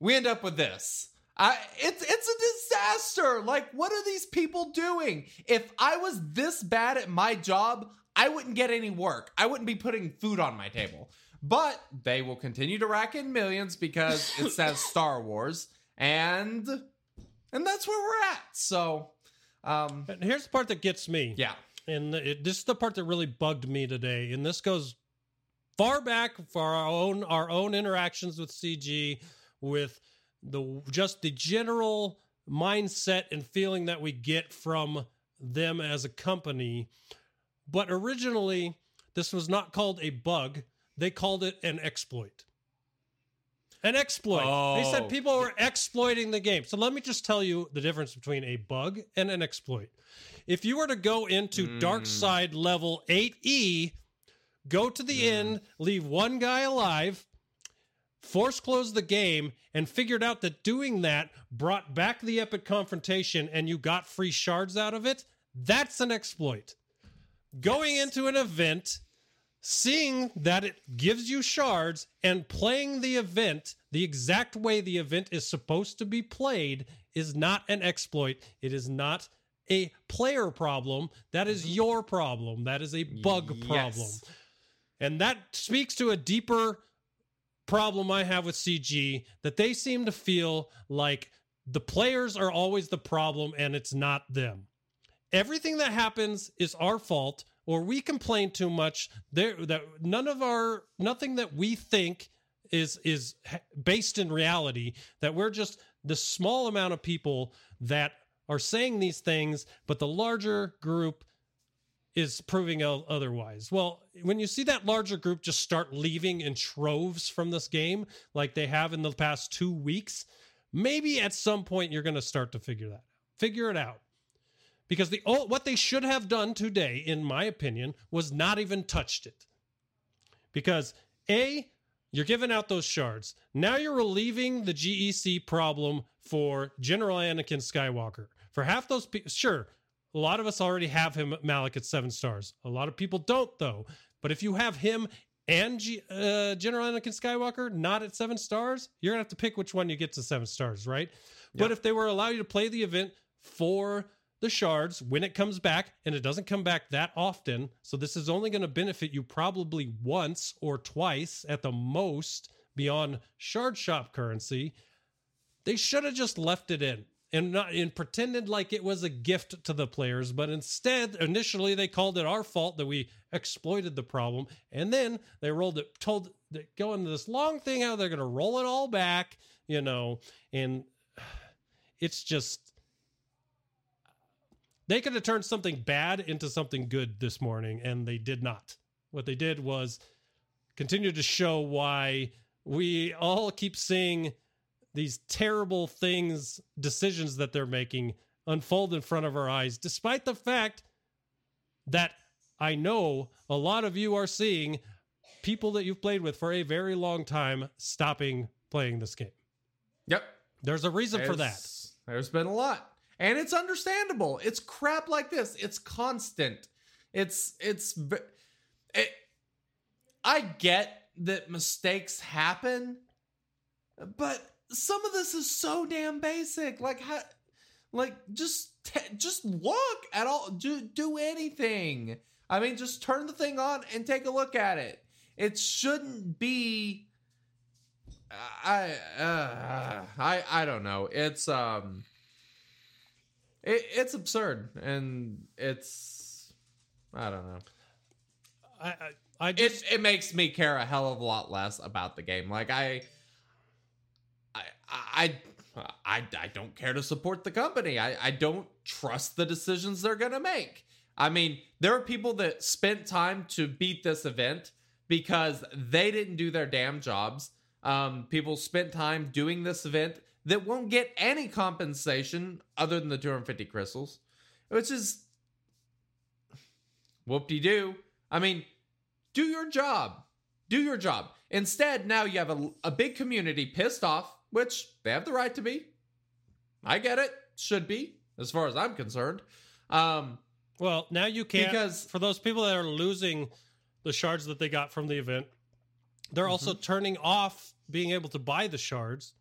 S2: we end up with this. I, it's it's a disaster. Like, what are these people doing? If I was this bad at my job, I wouldn't get any work. I wouldn't be putting food on my table. But they will continue to rack in millions because it says Star Wars, and and that's where we're at. So, um,
S1: And here's the part that gets me.
S2: yeah,
S1: And it, this is the part that really bugged me today. And this goes far back for our own our own interactions with CG, with the just the general mindset and feeling that we get from them as a company. But originally, this was not called a bug; they called it an exploit. An exploit. They
S2: Oh.
S1: said people were exploiting the game. So let me just tell you the difference between a bug and an exploit. If you were to go into hmm. Dark Side level 8E, go to the hmm. end, leave one guy alive, force close the game, and figured out that doing that brought back the epic confrontation and you got free shards out of it, that's an exploit. Going into an event, seeing that it gives you shards, and playing the event the exact way the event is supposed to be played is not an exploit. It is not a player problem. That is mm-hmm. your problem. That is a bug
S2: Yes.
S1: problem. And that speaks to a deeper problem I have with CG that they seem to feel like the players are always the problem and it's not them. Everything that happens is our fault or we complain too much. There that none of our nothing that we think is is based in reality that we're just the small amount of people that are saying these things but the larger group is proving otherwise. Well, when you see that larger group just start leaving in troves from this game, like they have in the past two weeks, maybe at some point you're going to start to figure that out. Figure it out. Because the what they should have done today, in my opinion, was not even touched it. Because a you're giving out those shards. Now you're relieving the GEC problem for General Anakin Skywalker. For half those people, sure, a lot of us already have him Malak at seven stars. A lot of people don't, though. But if you have him and G, uh, General Anakin Skywalker not at seven stars, you're gonna have to pick which one you get to seven stars, right? But if they were allow you to play the event for the shards when it comes back, and it doesn't come back that often, so this is only going to benefit you probably once or twice at the most beyond shard shop currency. They should have just left it in and not and pretended like it was a gift to the players, but instead, initially they called it our fault that we exploited the problem, and then they rolled it, told that go into this long thing how they're going to roll it all back, you know, and it's just they could have turned something bad into something good this morning, and they did not. What they did was continue to show why we all keep seeing these terrible things, decisions that they're making unfold in front of our eyes, despite the fact that I know a lot of you are seeing people that you've played with for a very long time stopping playing this game.
S2: Yep.
S1: There's a reason for that.
S2: There's- There's been a lot. And it's understandable. It's crap like this. It's constant. It's it's it, I get that mistakes happen, but some of this is so damn basic. Like how like just te- just look at all do do anything. I mean just turn the thing on and take a look at it. It shouldn't be I uh, I I don't know. It's um it, it's absurd and it's I don't know.
S1: I I, I
S2: It it makes me care a hell of a lot less about the game. Like I I I I, don't care to support the company. I, I don't trust the decisions they're gonna make. I mean, there are people that spent time to beat this event because they didn't do their damn jobs. Um, people spent time doing this event that won't get any compensation other than the 250 crystals, which is whoop de doo. I mean, do your job. Do your job. Instead, now you have a, a big community pissed off, which they have the right to be. I get it. Should be, as far as I'm concerned. Um,
S1: well now you can't
S2: Because-
S1: for those people that are losing the shards that they got from the event, they're also
S2: Mm-hmm.
S1: turning off being able to buy the shards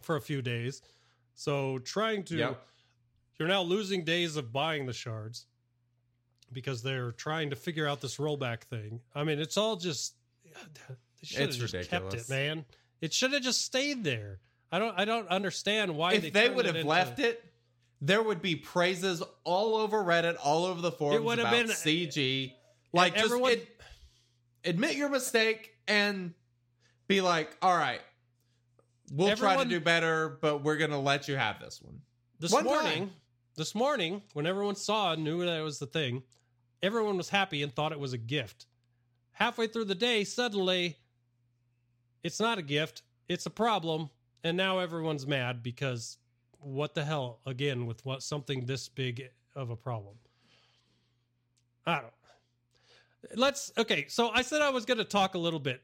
S1: for a few days. So trying to
S2: Yep.
S1: you're now losing days of buying the shards because they're trying to figure out this rollback thing. I mean, it's all just they should have
S2: It's
S1: just kept
S2: ridiculous.
S1: it, man. It should have just stayed there. I don't I don't understand why
S2: if they
S1: turned
S2: would
S1: it
S2: have
S1: into-
S2: left it, there would be praises all over Reddit, all over the forums
S1: would have
S2: about
S1: been- uh,
S2: CG. Like, just
S1: everyone-
S2: ad- admit your mistake and be like, "All right, we'll try to do better, but we're gonna let you have this one."
S1: This
S2: One
S1: morning,
S2: time.
S1: this morning, when everyone saw and knew that it was the thing, everyone was happy and thought it was a gift. Halfway through the day, suddenly, it's not a gift, it's a problem, and now everyone's mad because what the hell again with what something this big of a problem. I don't. Let's okay. So I said I was going to talk a little bit.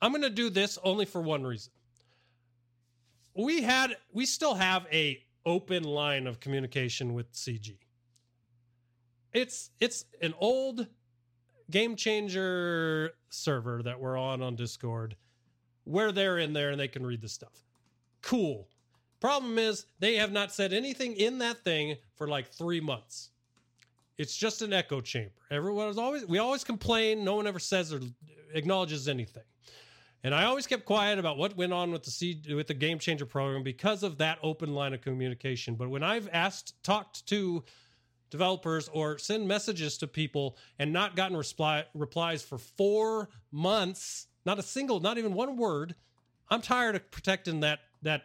S1: I'm going to do this only for one reason we had we still have a open line of communication with CG. It's it's an old game changer server that we're on on Discord where they're in there and they can read the stuff. Cool. Problem is they have not said anything in that thing for like 3 months. It's just an echo chamber. Everyone is always we always complain, no one ever says or acknowledges anything. And I always kept quiet about what went on with the C, with the Game Changer program because of that open line of communication. But when I've asked, talked to developers or send messages to people and not gotten reply, replies for four months, not a single, not even one word, I'm tired of protecting that that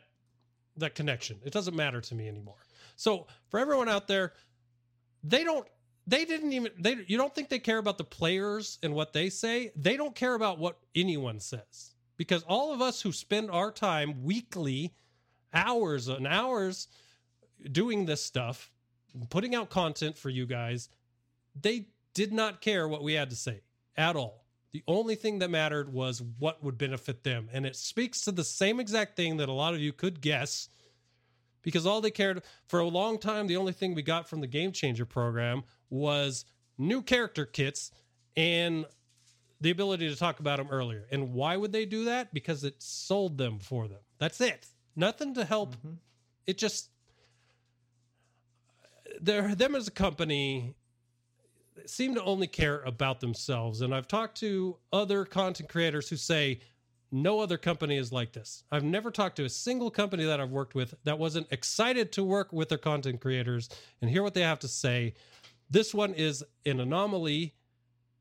S1: that connection. It doesn't matter to me anymore. So for everyone out there, they don't they didn't even they you don't think they care about the players and what they say they don't care about what anyone says because all of us who spend our time weekly hours and hours doing this stuff putting out content for you guys they did not care what we had to say at all. The only thing that mattered was what would benefit them. And it speaks to the same exact thing that a lot of you could guess because all they cared for a long time the only thing we got from the game changer program was new character kits and the ability to talk about them earlier. And why would they do that? Because it sold them for them. That's it. Nothing to help. Mm-hmm. It just they're them as a company seem to only care about themselves and i've talked to other content creators who say no other company is like this. I've never talked to a single company that I've worked with that wasn't excited to work with their content creators and hear what they have to say. This one is an anomaly,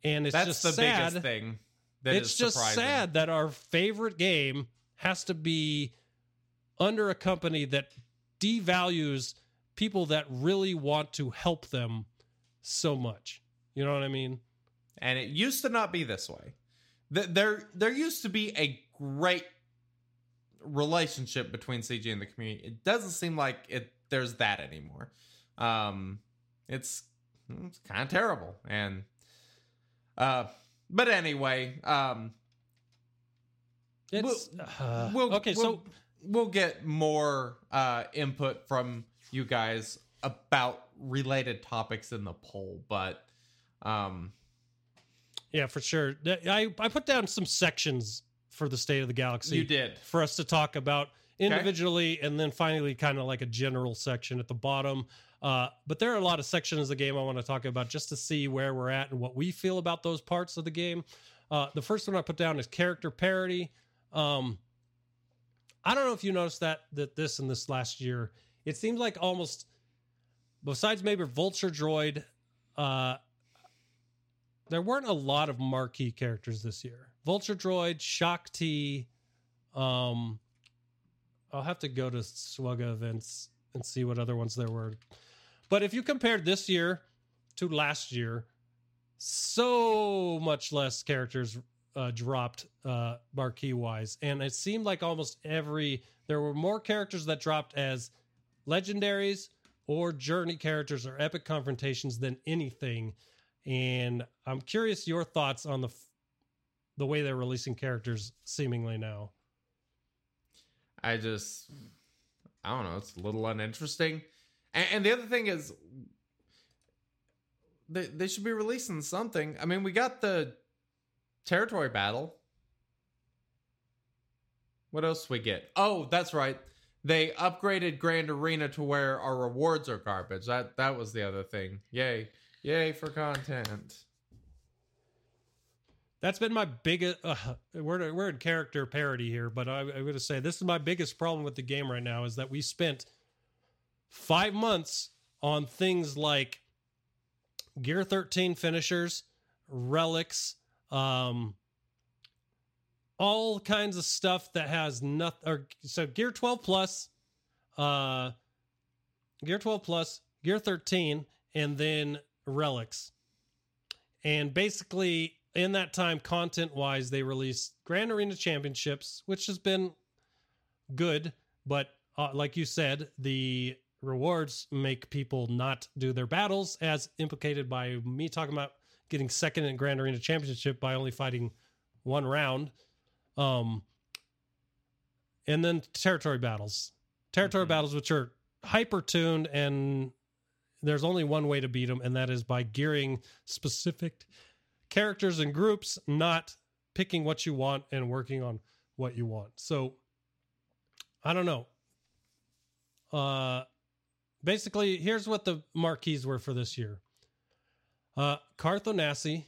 S1: and it's
S2: That's
S1: just
S2: the
S1: sad.
S2: biggest thing. That
S1: it's
S2: is
S1: just
S2: surprising.
S1: sad that our favorite game has to be under a company that devalues people that really want to help them so much. You know what I mean?
S2: and it used to not be this way. There, there used to be a great relationship between CG and the community. It doesn't seem like it there's that anymore. Um, it's it's kind of terrible, and uh, but anyway, um,
S1: It's uh,
S2: we'll
S1: okay.
S2: we'll,
S1: so
S2: we'll get more uh input from you guys about related topics in the poll, but um,
S1: yeah, for sure. I I put down some sections for the state of the galaxy.
S2: you did.
S1: for us to talk about individually and then finally kind of like a general section at the bottom. Uh, but there are a lot of sections of the game I want to talk about just to see where we're at and what we feel about those parts of the game. Uh, the first one I put down is character parity. Um, I don't know if you noticed that that this and this last year, it seems like almost besides maybe Vulture Droid, uh, there weren't a lot of marquee characters this year. Vulture Droid, Shaak Ti, um, I'll have to go to SWGOH events and see what other ones there were. But if you compared this year to last year, so much less characters uh, dropped uh, marquee wise, and it seemed like almost every there were more characters that dropped as legendaries or journey characters or epic confrontations than anything. And I'm curious your thoughts on the the way they're releasing characters seemingly now.
S2: I just, I don't know. It's a little uninteresting. And, and the other thing is, they they should be releasing something. I mean, we got the territory battle. What else we get? Oh, that's right. They upgraded Grand Arena to where our rewards are garbage. That that was the other thing. Yay, yay for content.
S1: That's been my biggest. Uh, we're we're in character parity here, but I, I'm going to say this is my biggest problem with the game right now is that we spent five months on things like Gear 13 finishers, relics, um, all kinds of stuff that has nothing. Or so Gear 12 plus, uh, Gear 12 plus, Gear 13, and then relics, and basically in that time, content wise, they released Grand Arena Championships, which has been good, but uh, like you said, the rewards make people not do their battles, as implicated by me talking about getting second in Grand Arena Championship by only fighting one round. Um, and then territory battles, territory
S2: Mhm.
S1: battles, which are hyper tuned, and there's only one way to beat them, and that is by gearing specific characters and groups, not picking what you want and working on what you want. So I don't know. Uh basically here's what the marquees were for this year. Uh Carth Onasi.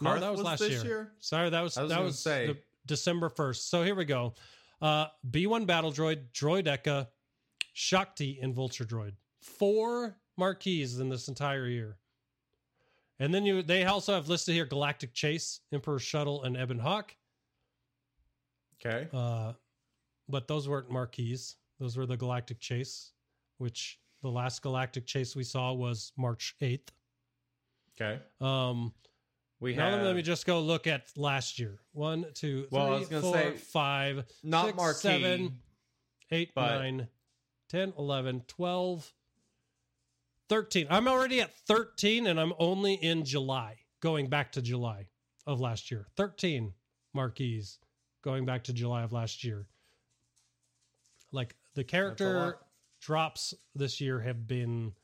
S1: No,
S2: Carth
S1: that was, last
S2: this
S1: year. Sorry, that was,
S2: was
S1: that was
S2: say.
S1: December 1st. So here we go. Uh B1 Battle Droid, Droideka, Shakti, and Vulture Droid. Four marquees in this entire year. And then you they also have listed here Galactic Chase, Emperor Shuttle, and Ebon Hawk.
S2: Okay.
S1: Uh, but those weren't marquees. Those were the Galactic Chase, which the last Galactic Chase we saw was March 8th.
S2: Okay.
S1: Um,
S2: We
S1: now
S2: have
S1: let me just go look at last year. One, two, three,
S2: Well,
S1: four,
S2: say,
S1: five,
S2: not
S1: six,
S2: marquee.
S1: seven, eight,
S2: but-
S1: nine, 10, 11, 12, 13. I'm already at 13 and I'm only in July, going back to July of last year. 13 marquees going back to July of last year. Like the character drops this year have been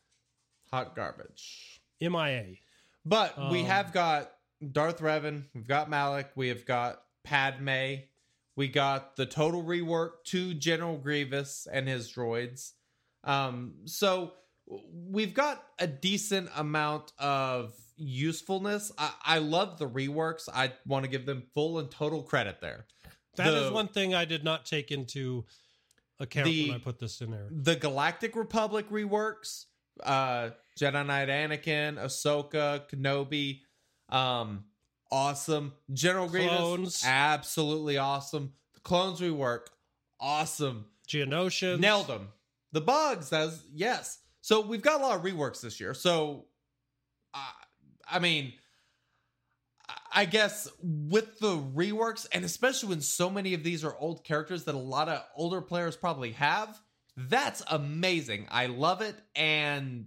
S2: hot garbage.
S1: MIA.
S2: But we
S1: Um,
S2: have got Darth Revan, we've got Malak, we have got Padme, we got the total rework to General Grievous and his droids. Um, so we've got a decent amount of usefulness. I, I love the reworks. I want to give them full and total credit there.
S1: That is
S2: The-
S1: one thing I did not take into account
S2: The-
S1: when I put this in there.
S2: the Galactic Republic reworks, uh Jedi Knight Anakin, Ahsoka, Kenobi, um awesome. General
S1: Clones.
S2: Grievous, absolutely awesome. The clones rework, awesome.
S1: Geonosians.
S2: Nailed them. The bugs, that's yes. So we've got a lot of reworks this year. So, uh, I mean, I guess with the reworks, and especially when so many of these are old characters that a lot of older players probably have, that's amazing. I love it. And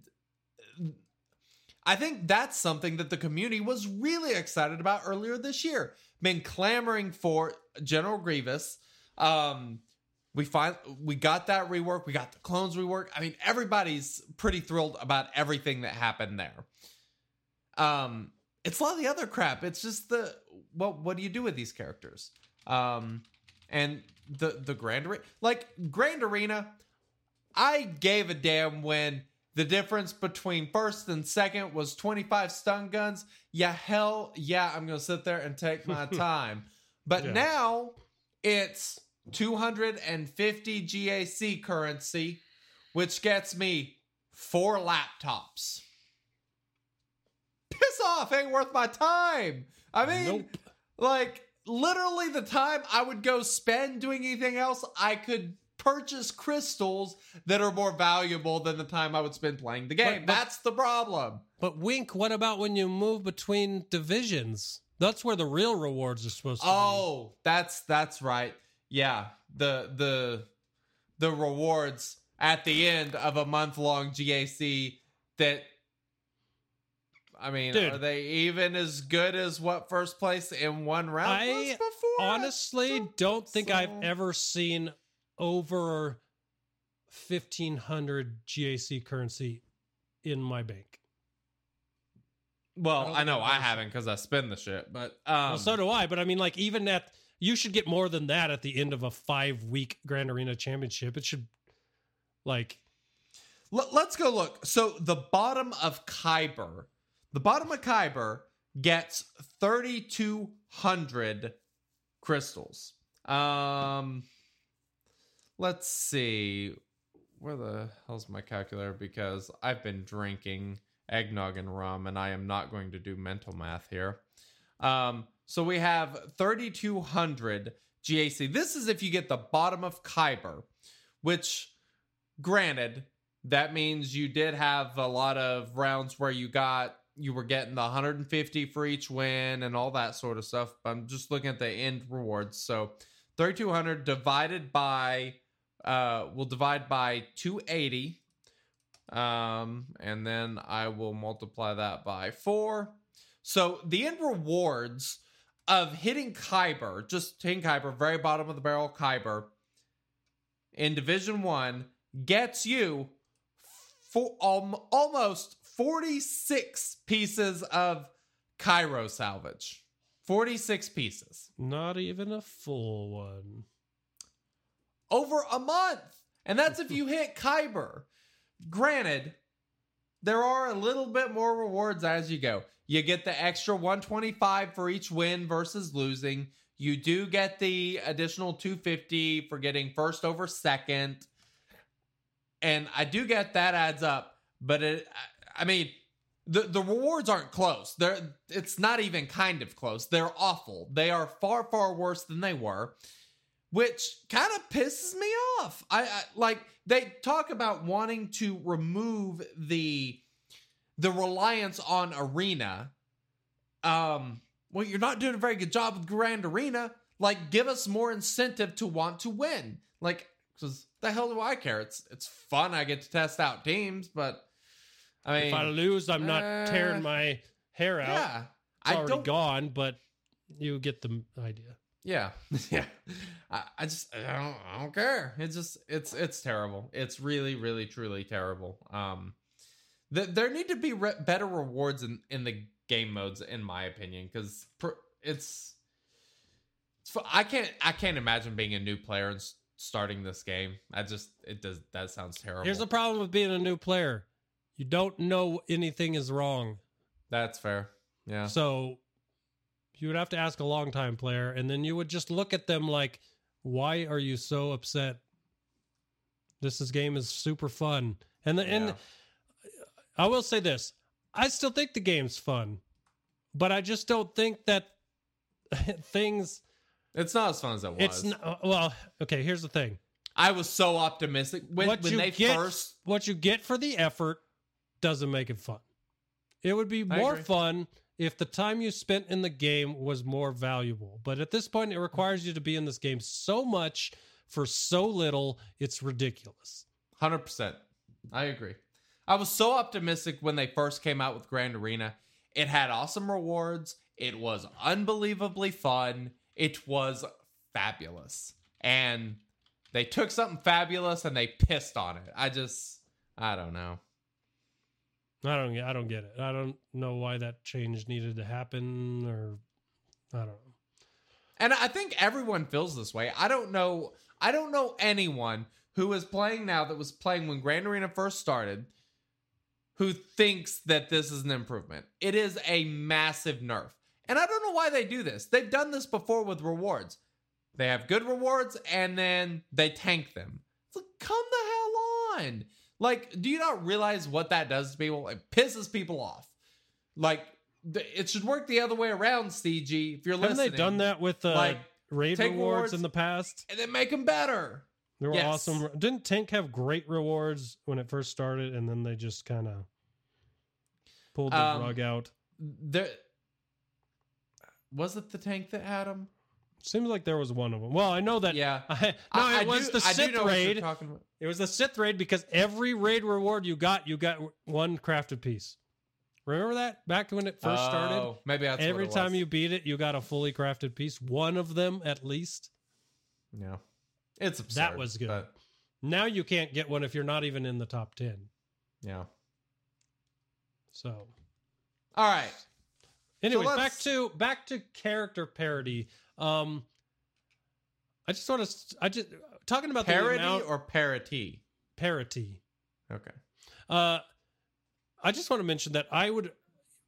S2: I think that's something that the community was really excited about earlier this year. Been clamoring for General Grievous. Um, we find we got that rework. We got the clones rework. I mean, everybody's pretty thrilled about everything that happened there. Um, it's a lot of the other crap. It's just the what what do you do with these characters? Um, and the the Grand like Grand Arena, I gave a damn when the difference between first and second was 25 stun guns. Yeah, hell yeah, I'm gonna sit there and take my time. But
S1: Yeah.
S2: now it's 250 GAC currency, which gets me four laptops. Piss off, ain't worth my time. I mean,
S1: Nope.
S2: like literally the time I would go spend doing anything else, I could purchase crystals that are more valuable than the time I would spend playing the game.
S1: But- but-
S2: That's the problem.
S1: But Wink, what about when you move between divisions? That's where the real rewards are supposed to be.
S2: Oh, that's that's right. Yeah, the the the rewards at the end of a month long GAC that I mean,
S1: Dude.
S2: are they even as good as what first place in one round
S1: I
S2: was before?
S1: be. Honestly,
S2: don't
S1: don't think I've ever seen over 1500 GAC currency in my bank.
S2: Well,
S1: don't
S2: I, know I haven't because I spend the shit, but um,
S1: well, so do I, but I mean, like, even at you should get more than that at the end of a five week Grand Arena Championship. It should, like,
S2: Let, us go look. So the bottom of Kyber, the bottom of Kyber gets 3200 crystals. Um let's see. Where the hell's my calculator because I've been drinking eggnog and rum and I am not going to do mental math here. Um so we have 3200 GAC. This is if you get the bottom of Kyber, which granted that means you did have a lot of rounds where you got you were getting the 150 for each win and all that sort of stuff i'm just looking at the end rewards so 3200 divided by uh we'll divide by 280 um and then i will multiply that by 4 so the end rewards of hitting kyber just hitting kyber very bottom of the barrel kyber in division 1 gets you for um, almost 46 pieces of Kyro salvage. 46 pieces
S1: not even a full one.
S2: Over a month. And that's if you hit Kyber. Granted, there are a little bit more rewards as you go. You get the extra 125 for each win versus losing. You do get the additional 250 for getting first over second. And I do get that adds up, but it I mean the the rewards aren't close. They're it's not even kind of close. They're awful. They are far far worse than they were which kind of pisses me off. I, I like they talk about wanting to remove the the reliance on arena. Um, well, you're not doing a very good job with Grand Arena. Like, give us more incentive to want to win. Like, because the hell do I care? It's it's fun. I get to test out teams, but I mean,
S1: if I lose, I'm not
S2: uh,
S1: tearing my hair out.
S2: yeah,
S1: it's
S2: I
S1: already gone, but you get the idea.
S2: Yeah, yeah. I, I just I don't I don't care. It's just it's it's terrible. It's really really truly terrible. Um, th- there need to be re- better rewards in in the game modes, in my opinion, because pr- it's. it's I can't I can't imagine being a new player and s- starting this game. I just it does that sounds terrible.
S1: Here's the problem with being a new player: you don't know anything is wrong.
S2: That's fair. Yeah.
S1: So you would have to ask a long time player, and then you would just look at them like, "Why are you so upset? This is game is super fun." And the, and I will say this: I still think the game's fun, but I just don't think that things.
S2: It's not as fun as it was.
S1: It's not, well, okay. Here's the thing:
S2: I was so optimistic when
S1: what
S2: when
S1: you
S2: they
S1: get,
S2: first
S1: what you get for the effort doesn't make it fun. It would be more fun if the time you spent in the game was more valuable. But at this point, it requires you to be in this game so much for so little, it's ridiculous.
S2: Hundred percent. I agree. I was so optimistic when they first came out with Grand Arena. It had awesome rewards. It was unbelievably fun. It was fabulous. And they took something fabulous and they pissed on it. I just I don't know.
S1: I don't get I don't get it. I don't know why that change needed to happen or I don't know.
S2: And I think everyone feels this way. I don't know I don't know anyone who is playing now that was playing when Grand Arena first started who thinks that this is an improvement. It is a massive nerf. And I don't know why they do this. They've done this before with rewards. They have good rewards and then they tank them. It's like, come the hell on. Like, do you not realize what that does to people? It pisses people off. Like, it should work the other way around, CG. If you're
S1: Haven't
S2: listening,
S1: they done that with uh,
S2: like,
S1: raid rewards,
S2: rewards-
S1: in the past?
S2: and then make them better.
S1: They were
S2: Yes.
S1: awesome. Didn't Tank have great rewards when it first started, and then they just kind of pulled the
S2: Um,
S1: rug out?
S2: There was it the tank that had them?
S1: Seems like there was one of them. Well, I know that.
S2: Yeah.
S1: I, no,
S2: I- I
S1: it was
S2: do-
S1: the
S2: I
S1: Sith
S2: know what you're
S1: raid. It was the Sith raid because every raid reward you got, you got one crafted piece. Remember that back when it first started?
S2: Oh, maybe that's what
S1: Every time you beat it, you got a fully crafted piece. One of them at least.
S2: Yeah. It's absurd.
S1: That was good.
S2: but,
S1: Now you can't get one if you're not even in the top ten.
S2: yeah.
S1: So,
S2: All right.
S1: anyways, back to back to character parity. Um, I just want to. I just talking about the amount
S2: or parity?
S1: parity.
S2: Okay.
S1: Uh, I just want to mention that I would.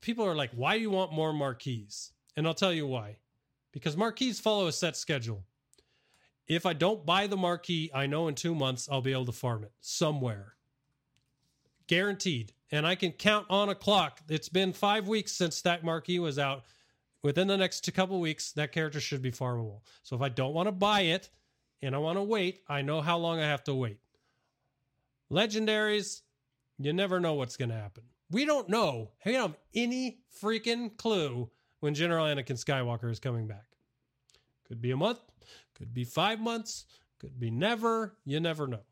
S1: People are like, "Why do you want more marquees?" And I'll tell you why. Because marquees follow a set schedule. If I don't buy the marquee, I know in two months I'll be able to farm it somewhere. Guaranteed. And I can count on a clock. It's been five weeks since that marquee was out. Within the next couple weeks, that character should be farmable. So if I don't want to buy it and I want to wait, I know how long I have to wait. Legendaries, you never know what's going to happen. We don't know. We don't have any freaking clue when General Anakin Skywalker is coming back. Could be a month, could be five months, could be never. You never know.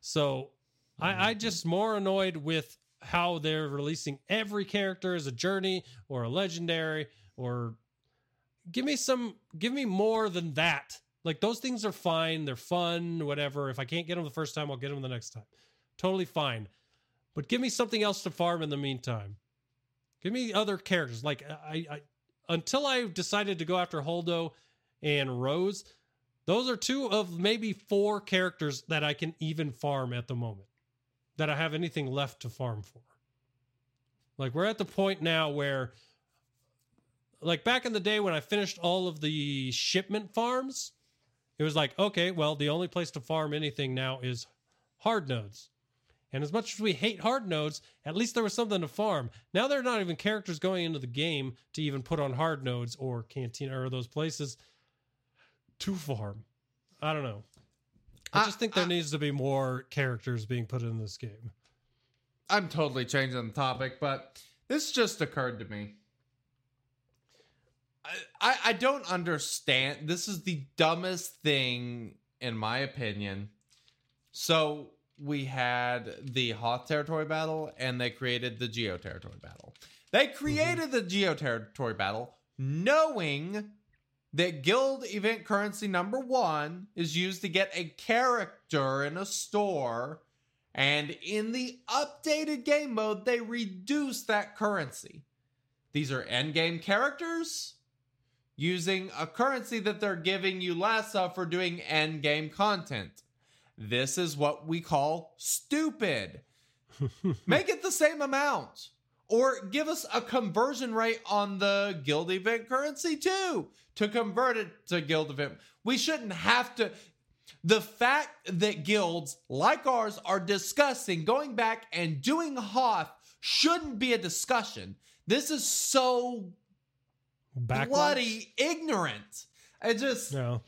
S1: So I, I just more annoyed with how they're releasing every character as a journey or a legendary or give me some give me more than that. Like those things are fine. They're fun whatever. If i can't get them the first time i'll get them the next time. Totally fine. But give me something else to farm in the meantime. Give me other characters. Like i, I until i decided to go after holdo and rose those are two of maybe four characters that i can even farm at the moment that i have anything left to farm for. Like we're at the point now where like back in the day when I finished all of the shipment farms, it was like, okay, well, the only place to farm anything now is hard nodes. And as much as we hate hard nodes, at least there was something to farm. Now there are not even characters going into the game to even put on hard nodes or cantina or those places to farm. I don't know. I
S2: I-
S1: just think there
S2: I-
S1: needs to be more characters being put in this game.
S2: I'm totally changing the topic, but this just occurred to me. I, I, don't understand. This is the dumbest thing, in my opinion. So we had the Hoth territory battle, and they created the Geo territory battle. They mm-hmm. created the Geo territory battle knowing that guild event currency number one is used to get a character in a store and in the updated game mode, they reduce that currency. These are endgame characters using a currency that they're giving you less of for doing end game content. This is what we call stupid. Make it the same amount. Or give us a conversion rate on the guild event currency too to convert it to guild event. We shouldn't have to the fact that guilds like ours are discussing going back and doing Hoth shouldn't be a discussion. This is so
S1: Backwards?
S2: bloody ignorant. I just
S1: No.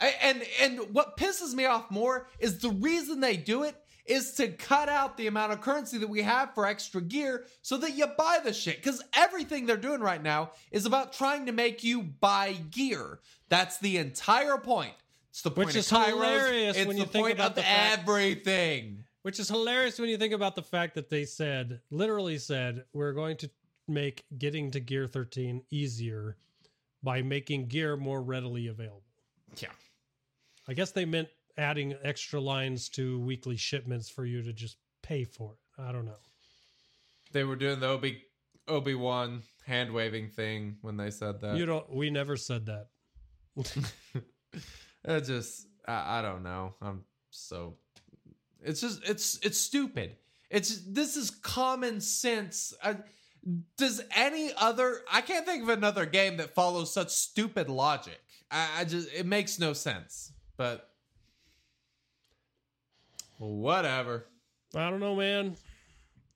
S2: I- and and what pisses me off more is the reason they do it is to cut out the amount of currency that we have for extra gear so that you buy the shit. Because everything they're doing right now is about trying to make you buy gear. That's the entire point. It's the point
S1: Which
S2: of
S1: is
S2: Kairos.
S1: hilarious
S2: It's
S1: when
S2: the
S1: you think about the fact-
S2: everything.
S1: Which is hilarious when you think about the fact that they said, literally said, we're going to make getting to Gear 13 easier by making gear more readily available.
S2: Yeah.
S1: I guess they meant adding extra lines to weekly shipments for you to just pay for it. I don't know.
S2: They were doing the Obi Obi Wan hand waving thing when they said that.
S1: You don't. We never said that.
S2: It just I, I don't know. I'm so it's just it's it's stupid. It's this is common sense. Uh, does any other I can't think of another game that follows such stupid logic. I, I just it makes no sense. But whatever.
S1: I don't know, man.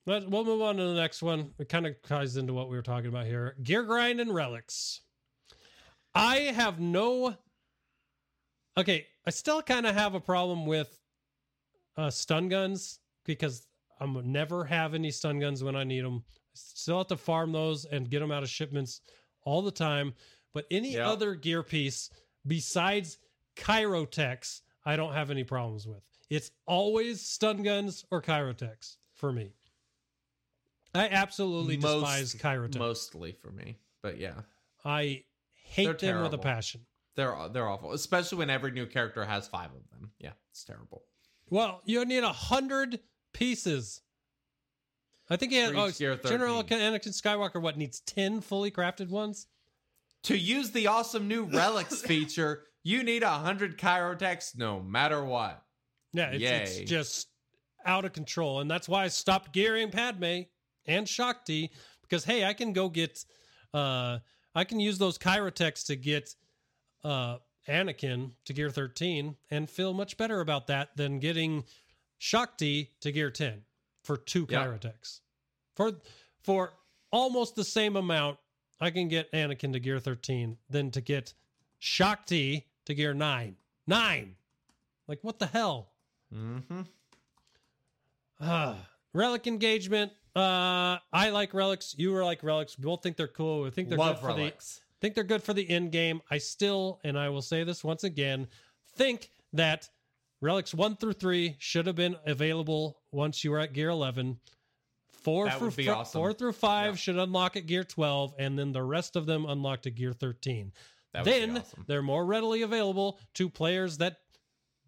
S1: Let, we'll move on to the next one. It kind of ties into what we were talking about here. Gear grind and relics. I have no. Okay, I still kind of have a problem with uh, stun guns because I'm never have any stun guns when I need them. Still have to farm those and get them out of shipments all the time. But any other gear piece besides Kyrotechs, I don't have any problems with. It's always stun guns or Kyrotechs for me. I absolutely despise Kyrotech.
S2: Mostly for me. But yeah.
S1: I hate
S2: They're
S1: them with a passion.
S2: They're they're awful. Especially when every new character has five of them. Yeah, it's terrible.
S1: Well, you need a hundred pieces. I think he had oh, General
S2: 13.
S1: Anakin Skywalker. What needs ten fully crafted ones?
S2: To use the awesome new relics feature, you need a hundred Kyrotechs no matter what.
S1: Yeah, it's, it's just out of control, and that's why I stopped gearing Padme and Shaak Ti because hey, I can go get, uh, I can use those Kyrotechs to get, uh, Anakin to gear thirteen and feel much better about that than getting Shaak Ti to gear ten for two
S2: Yeah.
S1: Kyrotechs. For for almost the same amount, I can get Anakin to gear thirteen than to get Shaak Ti to gear nine. Nine. Like what the hell?
S2: Mm-hmm.
S1: Ah, relic engagement. Uh, I like relics. You are like relics. We both think they're cool. I think they're
S2: Love
S1: good for
S2: relics.
S1: the. Think they're good for the end game. I still, and I will say this once again, think that relics one through three should have been available once you were at gear eleven. Four
S2: That
S1: through
S2: would be
S1: fr-
S2: awesome.
S1: four through five
S2: Yeah.
S1: should unlock at gear twelve, and then the rest of them unlocked at gear thirteen.
S2: That would be
S1: then
S2: awesome.
S1: they're more readily available to players that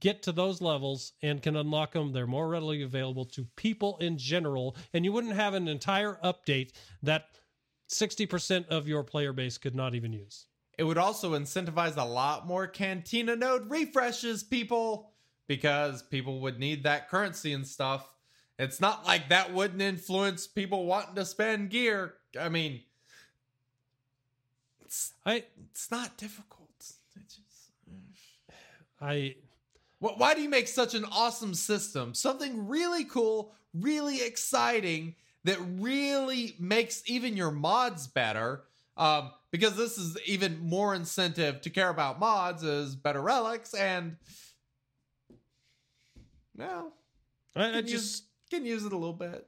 S1: get to those levels and can unlock them. They're more readily available to people in general, and you wouldn't have an entire update that 60% of your player base could not even use.
S2: It would also incentivize a lot more Cantina node refreshes, people, because people would need that currency and stuff. It's not like that wouldn't influence people wanting to spend gear. I mean, it's
S1: I
S2: it's not difficult. It just,
S1: I
S2: Wh- Why do you make such an awesome system? Something really cool, really exciting that really makes even your mods better. Um, because this is even more incentive to care about mods is better relics and well,
S1: I, I just
S2: use can use it a little bit.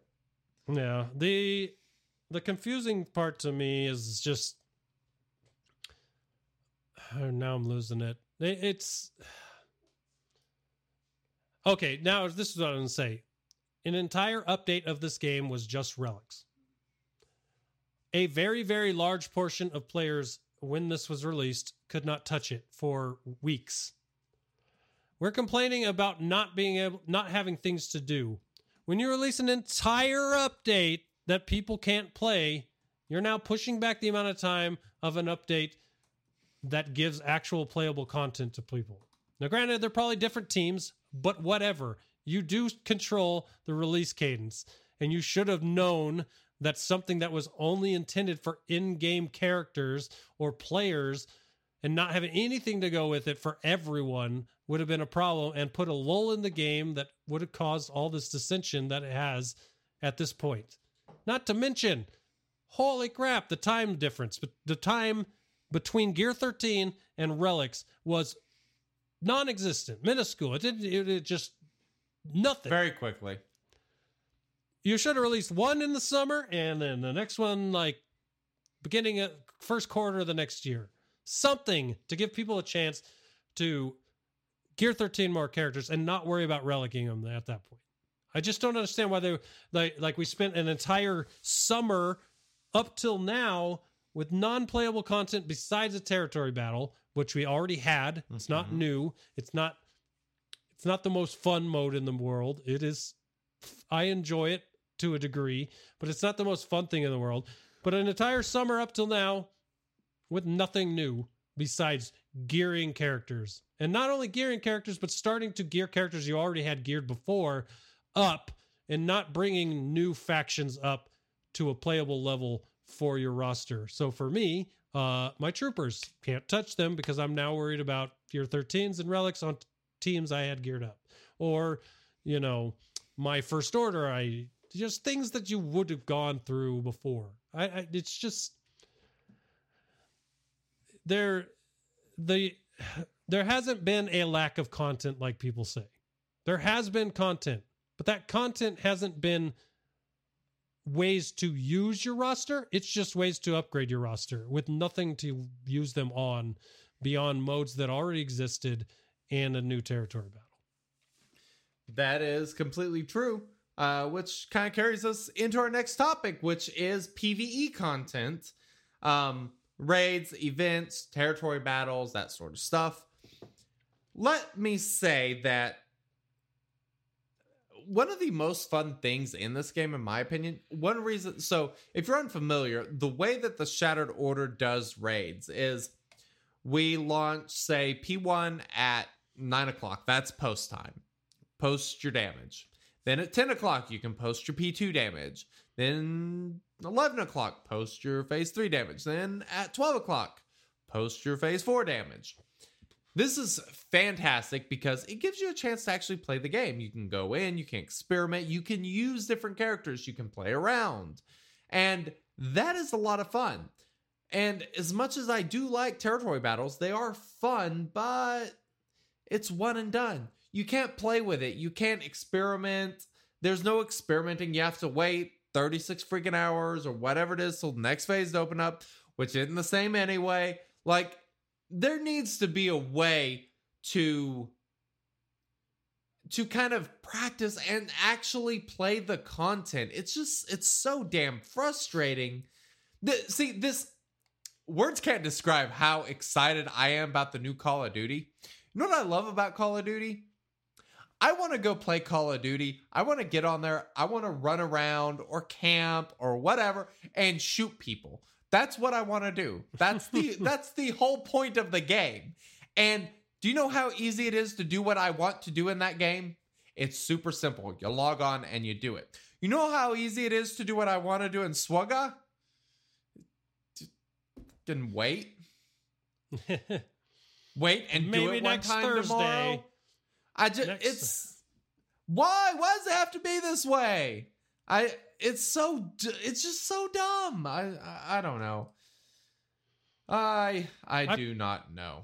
S1: Yeah. The the confusing part to me is just oh, now I'm losing it. It- It's okay. Now this is what I'm gonna say. An entire update of this game was just relics. A very very large portion of players when this was released could not touch it for weeks. We're complaining about not being able not having things to do when you release an entire update that people can't play, you're now pushing back the amount of time of an update that gives actual playable content to people. Now, granted, they're probably different teams, but whatever. You do control the release cadence, and you should have known that something that was only intended for in game characters or players and not having anything to go with it for everyone would have been a problem and put a lull in the game that would have caused all this dissension that it has at this point. Not to mention, holy crap, the time difference, but the time between Gear 13 and Relics was non-existent, minuscule. It didn't. It, it just nothing.
S2: Very quickly.
S1: you should have released one in the summer and then the next one like beginning of first quarter of the next year. Something to give people a chance to gear 13 more characters and not worry about relicking them at that point. I just don't understand why they like like we spent an entire summer up till now with non-playable content besides a territory battle, which we already had. It's not mm-hmm. new. It's not it's not the most fun mode in the world. It is I enjoy it to a degree, but it's not the most fun thing in the world. But an entire summer up till now with nothing new besides gearing characters. And not only gearing characters, but starting to gear characters you already had geared before up and not bringing new factions up to a playable level for your roster. So for me, uh, my troopers can't touch them because I'm now worried about tier 13s and relics on t- teams I had geared up. Or, you know, my first order, I just things that you would have gone through before. I, I it's just there the there hasn't been a lack of content like people say. There has been content, but that content hasn't been ways to use your roster. It's just ways to upgrade your roster with nothing to use them on beyond modes that already existed and a new territory battle.
S2: That is completely true. Uh, which kind of carries us into our next topic, which is PVE content, um, raids, events, territory battles, that sort of stuff. Let me say that one of the most fun things in this game, in my opinion, one reason. So, if you're unfamiliar, the way that the Shattered Order does raids is we launch, say, P1 at nine o'clock. That's post time. Post your damage. Then at 10 o'clock, you can post your P2 damage. Then 11 o'clock, post your phase 3 damage. Then at 12 o'clock, post your phase 4 damage. This is fantastic because it gives you a chance to actually play the game. You can go in, you can experiment, you can use different characters, you can play around. And that is a lot of fun. And as much as I do like territory battles, they are fun, but it's one and done. You can't play with it. You can't experiment. There's no experimenting. You have to wait 36 freaking hours or whatever it is till the next phase to open up, which isn't the same anyway. Like, there needs to be a way to to kind of practice and actually play the content. It's just it's so damn frustrating. The, see, this words can't describe how excited I am about the new Call of Duty. You know what I love about Call of Duty? I want to go play Call of Duty. I want to get on there. I want to run around or camp or whatever and shoot people. That's what I want to do. That's the that's the whole point of the game. And do you know how easy it is to do what I want to do in that game? It's super simple. You log on and you do it. You know how easy it is to do what I want to do in Swugga? Then wait. Wait and do
S1: Maybe
S2: it one
S1: next
S2: time
S1: Thursday.
S2: tomorrow. I just
S1: Next-
S2: it's why why does it have to be this way? I it's so it's just so dumb. I I, I don't know. I I
S1: I-
S2: do not know.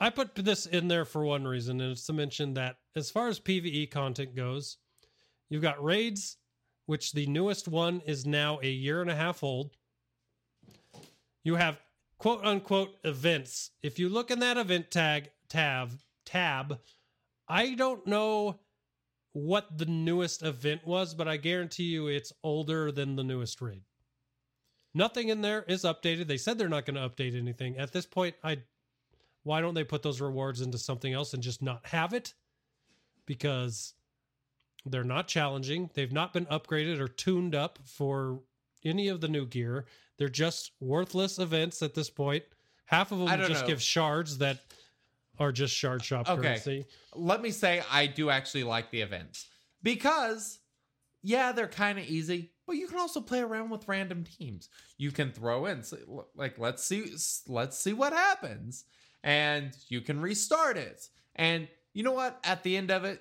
S1: I put this in there for one reason, and it's to mention that as far as PVE content goes, you've got raids, which the newest one is now a year and a half old. You have quote unquote events. If you look in that event tag tab tab, I don't know what the newest event was, but I guarantee you it's older than the newest raid. Nothing in there is updated. They said they're not going to update anything. At this point, I why don't they put those rewards into something else and just not have it? Because they're not challenging. They've not been upgraded or tuned up for any of the new gear. They're just worthless events at this point. Half of them just
S2: know.
S1: give shards that are just shard shop
S2: Okay.
S1: currency.
S2: Let me say I do actually like the events because yeah, they're kind of easy, but you can also play around with random teams. You can throw in like let's see let's see what happens and you can restart it. And you know what? At the end of it,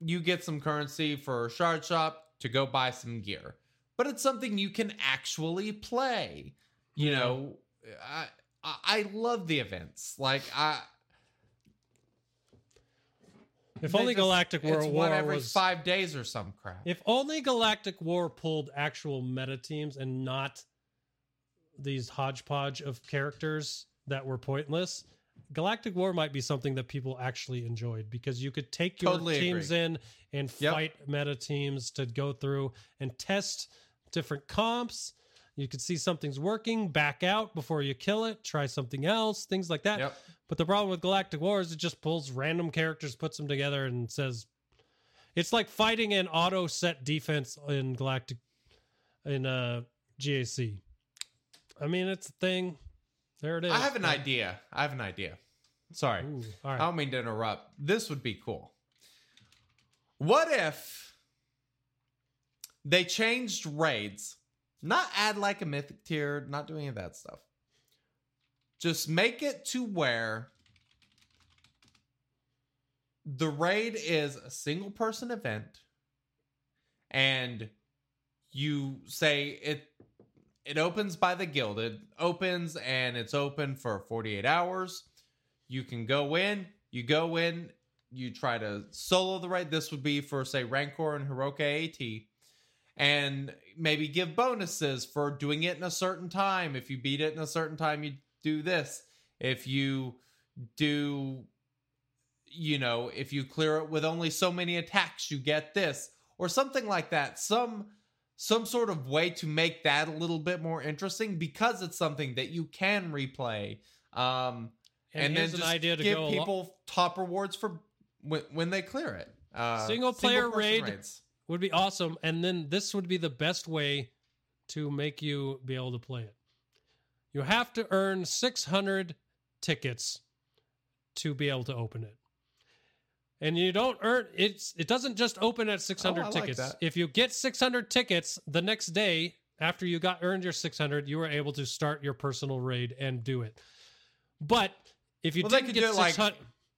S2: you get some currency for shard shop to go buy some gear. But it's something you can actually play. You know, I I I love the events. Like I
S1: If only
S2: just-
S1: Galactic War War
S2: every
S1: was
S2: five days or some crap.
S1: If only Galactic War pulled actual meta teams and not these hodgepodge of characters that were pointless, Galactic War might be something that people actually enjoyed because you could take your
S2: Totally
S1: teams
S2: agree.
S1: in and
S2: Yep.
S1: fight meta teams to go through and test different comps. You could see something's working, back out before you kill it, try something else, things like that.
S2: Yep.
S1: But the problem with Galactic War is it just pulls random characters, puts them together, and says it's like fighting an auto set defense in Galactic in uh GAC. I mean, it's a thing. There it is.
S2: I have an idea. I have an idea. Sorry.
S1: Ooh,
S2: I don't mean to interrupt. This would be cool. What if they changed raids? Not add like a mythic tier, not doing any of that stuff. Just make it to where the raid is a single person event and you say it it opens by the guild. It opens and it's open for 48 hours. You can go in, you go in, you try to solo the raid. This would be for say Rancor and Heroic AAT. And maybe give bonuses for doing it in a certain time. If you beat it in a certain time, you do this. If you do you know, if you clear it with only so many attacks, you get this or something like that. Some some sort of way to make that a little bit more interesting because it's something that you can replay. Um,
S1: and,
S2: and, then just
S1: an idea to
S2: give people
S1: along-
S2: top rewards for when, when they clear it. Uh,
S1: Single player
S2: person
S1: raid.
S2: raids.
S1: would be awesome. And then this would be the best way to make you be able to play it. You have to earn 600 tickets to be able to open it. And you don't earn it's it doesn't just open at 600
S2: Oh, like
S1: tickets.
S2: that.
S1: if you get 600 tickets the next day after you got earned your 600, you were able to start your personal raid and do it. But if you
S2: Well,
S1: didn't get
S2: do it like-
S1: 600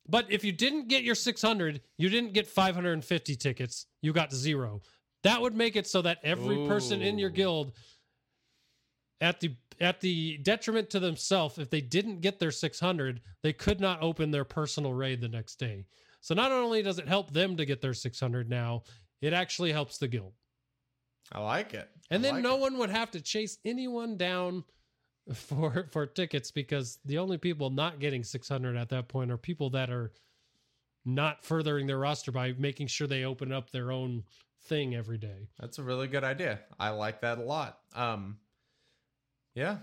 S1: but if you didn't get your 600, you didn't get 550 tickets, you got zero. That would make it so that every person in your guild at the at the detriment to themselves if they didn't get their 600, they could not open their personal raid the next day. So not only does it help them to get their 600 now, it actually helps the guild.
S2: I like it.
S1: And
S2: I
S1: then
S2: like
S1: no
S2: it.
S1: one would have to chase anyone down for for tickets because the only people not getting 600 at that point are people that are not furthering their roster by making sure they open up their own thing every day.
S2: That's a really good idea. I like that a lot. Um, yeah,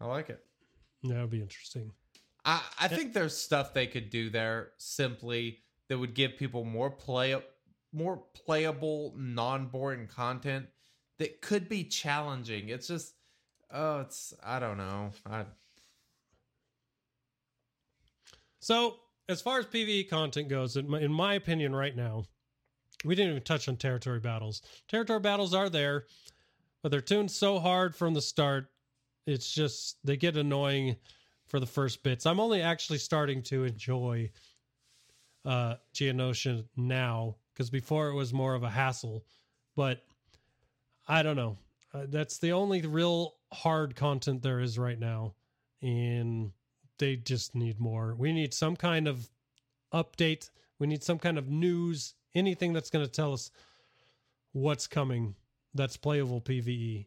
S2: I like it.
S1: That would be interesting.
S2: I, I think there's stuff they could do there simply that would give people more play more playable, non-boring content that could be challenging. It's just oh, it's I don't know. I
S1: So, as far as PvE content goes, in my, in my opinion, right now, we didn't even touch on territory battles. Territory battles are there, but they're tuned so hard from the start. It's just they get annoying for the first bits. I'm only actually starting to enjoy uh Geonosis now because before it was more of a hassle. But I don't know. Uh, that's the only real hard content there is right now, and they just need more. We need some kind of update. We need some kind of news, anything that's going to tell us what's coming that's playable PvE.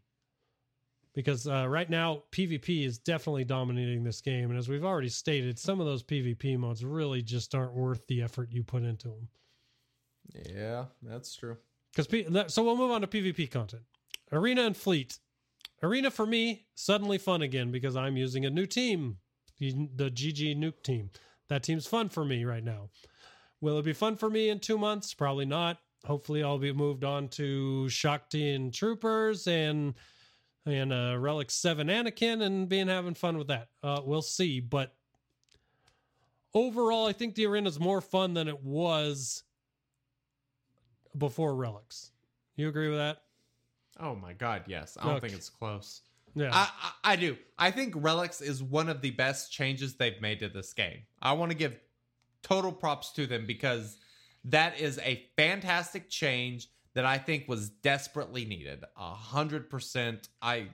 S1: Because uh, right now, PvP is definitely dominating this game. And as we've already stated, some of those PvP modes really just aren't worth the effort you put into them.
S2: yeah, that's true.
S1: Because P- so we'll move on to PvP content. Arena and Fleet. Arena for me suddenly fun again because I'm using a new team, the the GG Nuke team. That team's fun for me right now. Will it be fun for me in two months? Probably not. Hopefully, I'll be moved on to Shaak Ti and Troopers and and uh, Relic Seven Anakin and being having fun with that. Uh, we'll see, but overall, I think the arena's more fun than it was before Relics. You agree with that?
S2: Oh my god, yes. I don't
S1: Okay.
S2: think it's close.
S1: Yeah.
S2: I, I I do. I think Relics is one of the best changes they've made to this game. I want to give total props to them because that is a fantastic change that I think was desperately needed. A hundred percent. I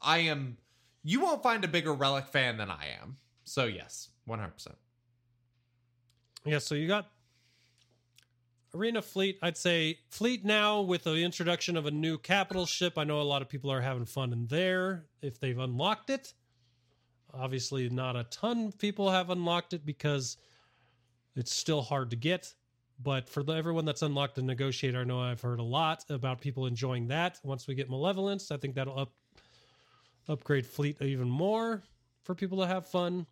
S2: I am. You won't find a bigger Relic fan than I am. So yes, one hundred percent.
S1: yeah. So you got Arena Fleet, I'd say Fleet now with the introduction of a new capital ship. I know a lot of people are having fun in there if they've unlocked it. Obviously, not a ton of people have unlocked it because it's still hard to get. But for the, everyone that's unlocked the negotiator, I know I've heard a lot about people enjoying that. Once we get malevolence, I think that'll up upgrade fleet even more for people to have fun.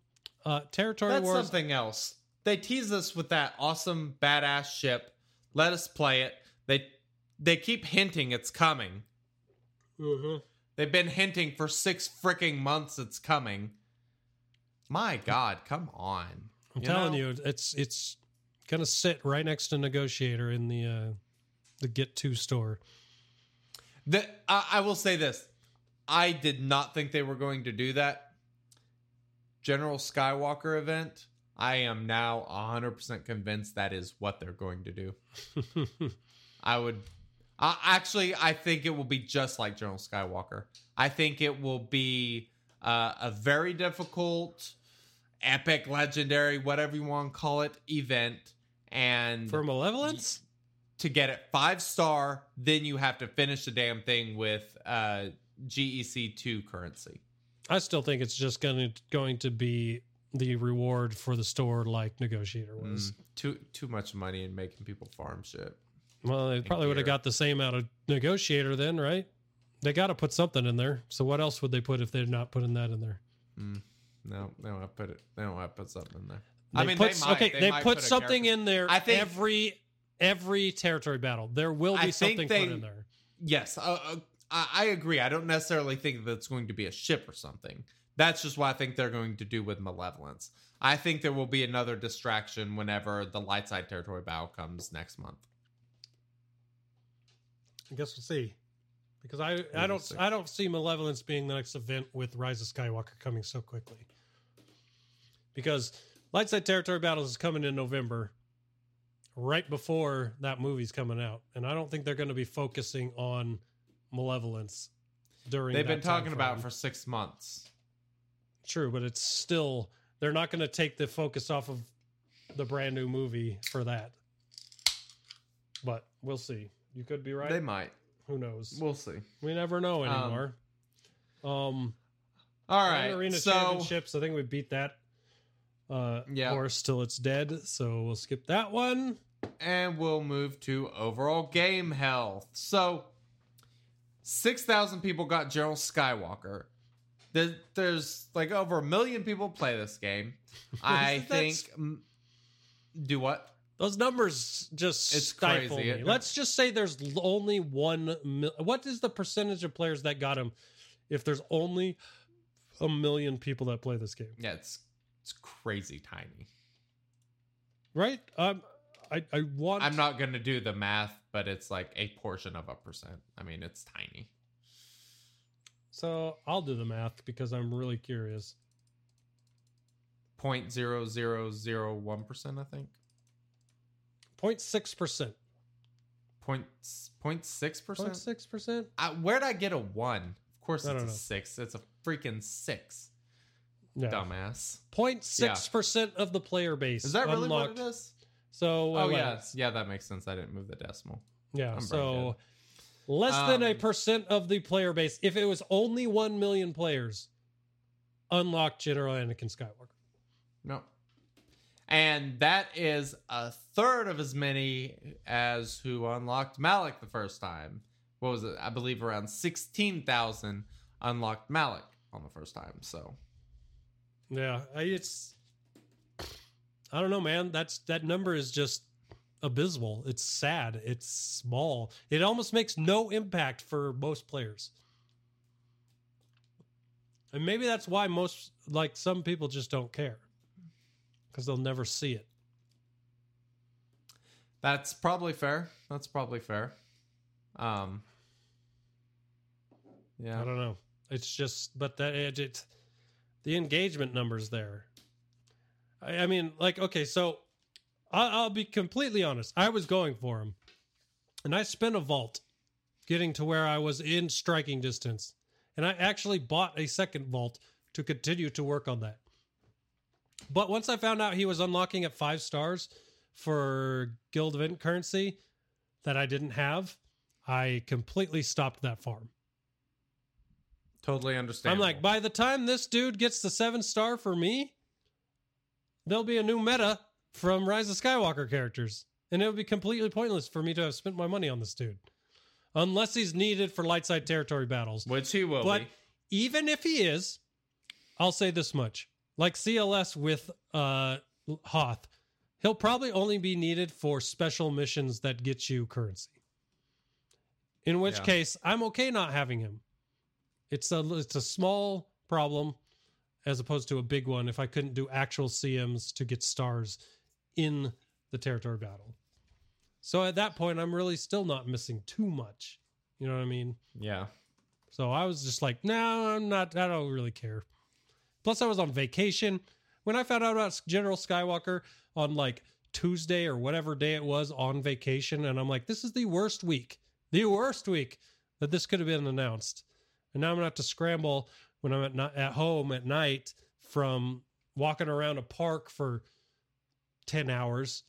S1: Uh, territory
S2: That's
S1: wars.
S2: something else. They tease us with that awesome badass ship. Let us play it. They they keep hinting it's coming.
S1: Mhm.
S2: They've been hinting for six freaking months it's coming. My God, come on!
S1: I'm
S2: You
S1: telling
S2: know?
S1: you, it's it's gonna sit right next to negotiator in the uh, the Get Two store.
S2: The, I, I will say this: I did not think they were going to do that. General Skywalker event. I am now 100% convinced that is what they're going to do. I would uh, actually, I think it will be just like General Skywalker. I think it will be uh, a very difficult, epic, legendary, whatever you want to call it, event. And
S1: For malevolence,
S2: to get it five star, then you have to finish the damn thing with uh, GEC two currency.
S1: I still think it's just gonna going to be the reward for the store, like negotiator was.
S2: Mm, too too much money in making people farm shit.
S1: Well, they probably would have got the same out of negotiator then, right? They got to put something in there. So what else would they put if they're not putting that in there?
S2: No, they don't have to put it. They don't have to put something in there.
S1: They
S2: I mean,
S1: put,
S2: they might.
S1: okay, they,
S2: might
S1: put,
S2: a
S1: something in there.
S2: I think-
S1: every every territory battle there will be
S2: think
S1: something
S2: they-
S1: put in there.
S2: Yes, uh, uh, I, I agree. I don't necessarily think that's going to be a ship or something. That's just what I think they're going to do with Malevolence. I think there will be another distraction whenever the light side territory battle comes next month.
S1: I guess we'll see. Because I, I don't. I don't see Malevolence being the next event with Rise of Skywalker coming so quickly. Because Lightside Territory Battles is coming in November, right before that movie's coming out, and I don't think they're going to be focusing on Malevolence during.
S2: They've been talking
S1: time
S2: about it for six months.
S1: True, but it's still they're not going to take the focus off of the brand new movie for that. But we'll see. You could be right.
S2: They might.
S1: Who knows?
S2: We'll see.
S1: we never know
S2: Um,
S1: anymore. Um,
S2: All
S1: Grand
S2: right.
S1: Arena
S2: so
S1: Championships. I think we beat that uh,
S2: Yeah.
S1: horse till it's dead. So we'll skip that one.
S2: and we'll move to overall game health. So, 6,000 people got General Skywalker. There, there's like over a million people play this game. I think. Do what?
S1: Those numbers just
S2: It's
S1: stifle
S2: crazy.
S1: me.
S2: It-
S1: Let's just say there's only one. Mil- what is the percentage of players that got him? If there's only a million people that play this game,
S2: Yeah, it's it's crazy tiny.
S1: right? Um, I I want.
S2: I'm not going to do the math, but it's like a portion of a percent. I mean, it's tiny.
S1: So I'll do the math because I'm really curious.
S2: 0.0001%, I think.
S1: 0.6 percent.
S2: Point, 0.6%?
S1: 0.6 percent.
S2: I, where'd I get a one? Of course, it's a
S1: know.
S2: six. It's a freaking six,
S1: Yeah.
S2: dumbass.
S1: 0.6 percent of the player base.
S2: Is that really
S1: unlocked.
S2: what it is?
S1: So
S2: Oh
S1: wait,
S2: yeah, yeah, that makes sense. I didn't move the decimal.
S1: yeah.
S2: I'm
S1: So less than a
S2: Um,
S1: percent of the player base. If it was only one million players, unlocked General Anakin Skywalker.
S2: No, and that is a third of as many as who unlocked Malak the first time. What was it? I believe around sixteen thousand unlocked Malak on the first time. So
S1: Yeah, it's. I don't know, man. That's that number is just abysmal. It's sad. It's small. It almost makes no impact for most players. And maybe that's why most like some people just don't care because they'll never see it.
S2: that's probably fair. That's probably fair. Um. Yeah.
S1: I don't know. It's just, but that it, it the engagement numbers there. I, I mean, like, okay, so I'll, I'll be completely honest. I was going for him, and I spent a vault getting to where I was in striking distance, and I actually bought a second vault to continue to work on that. But once I found out he was unlocking at five stars, for guild event currency that I didn't have, I completely stopped that farm.
S2: Totally understand.
S1: I'm like, by the time this dude gets the seven star for me, there'll be a new meta from Rise of Skywalker characters. And it would be completely pointless for me to have spent my money on this dude. Unless he's needed for light side territory battles.
S2: which he will
S1: But
S2: be.
S1: even if he is, I'll say this much. Like CLS with uh Hoth, he'll probably only be needed for special missions that get you currency. In which
S2: Yeah.
S1: case, I'm okay not having him. It's a it's a small problem as opposed to a big one if I couldn't do actual CMs to get stars in the territory battle. So at that point, I'm really still not missing too much. You know what I mean?
S2: Yeah.
S1: So I was just like, no, I'm not, I don't really care. Plus, I was on vacation. When I found out about General Skywalker on like Tuesday or whatever day it was on vacation, and I'm like, this is the worst week, the worst week that this could have been announced. And now I'm to have to scramble when I'm at, ni- at home at night from walking around a park for 10 hours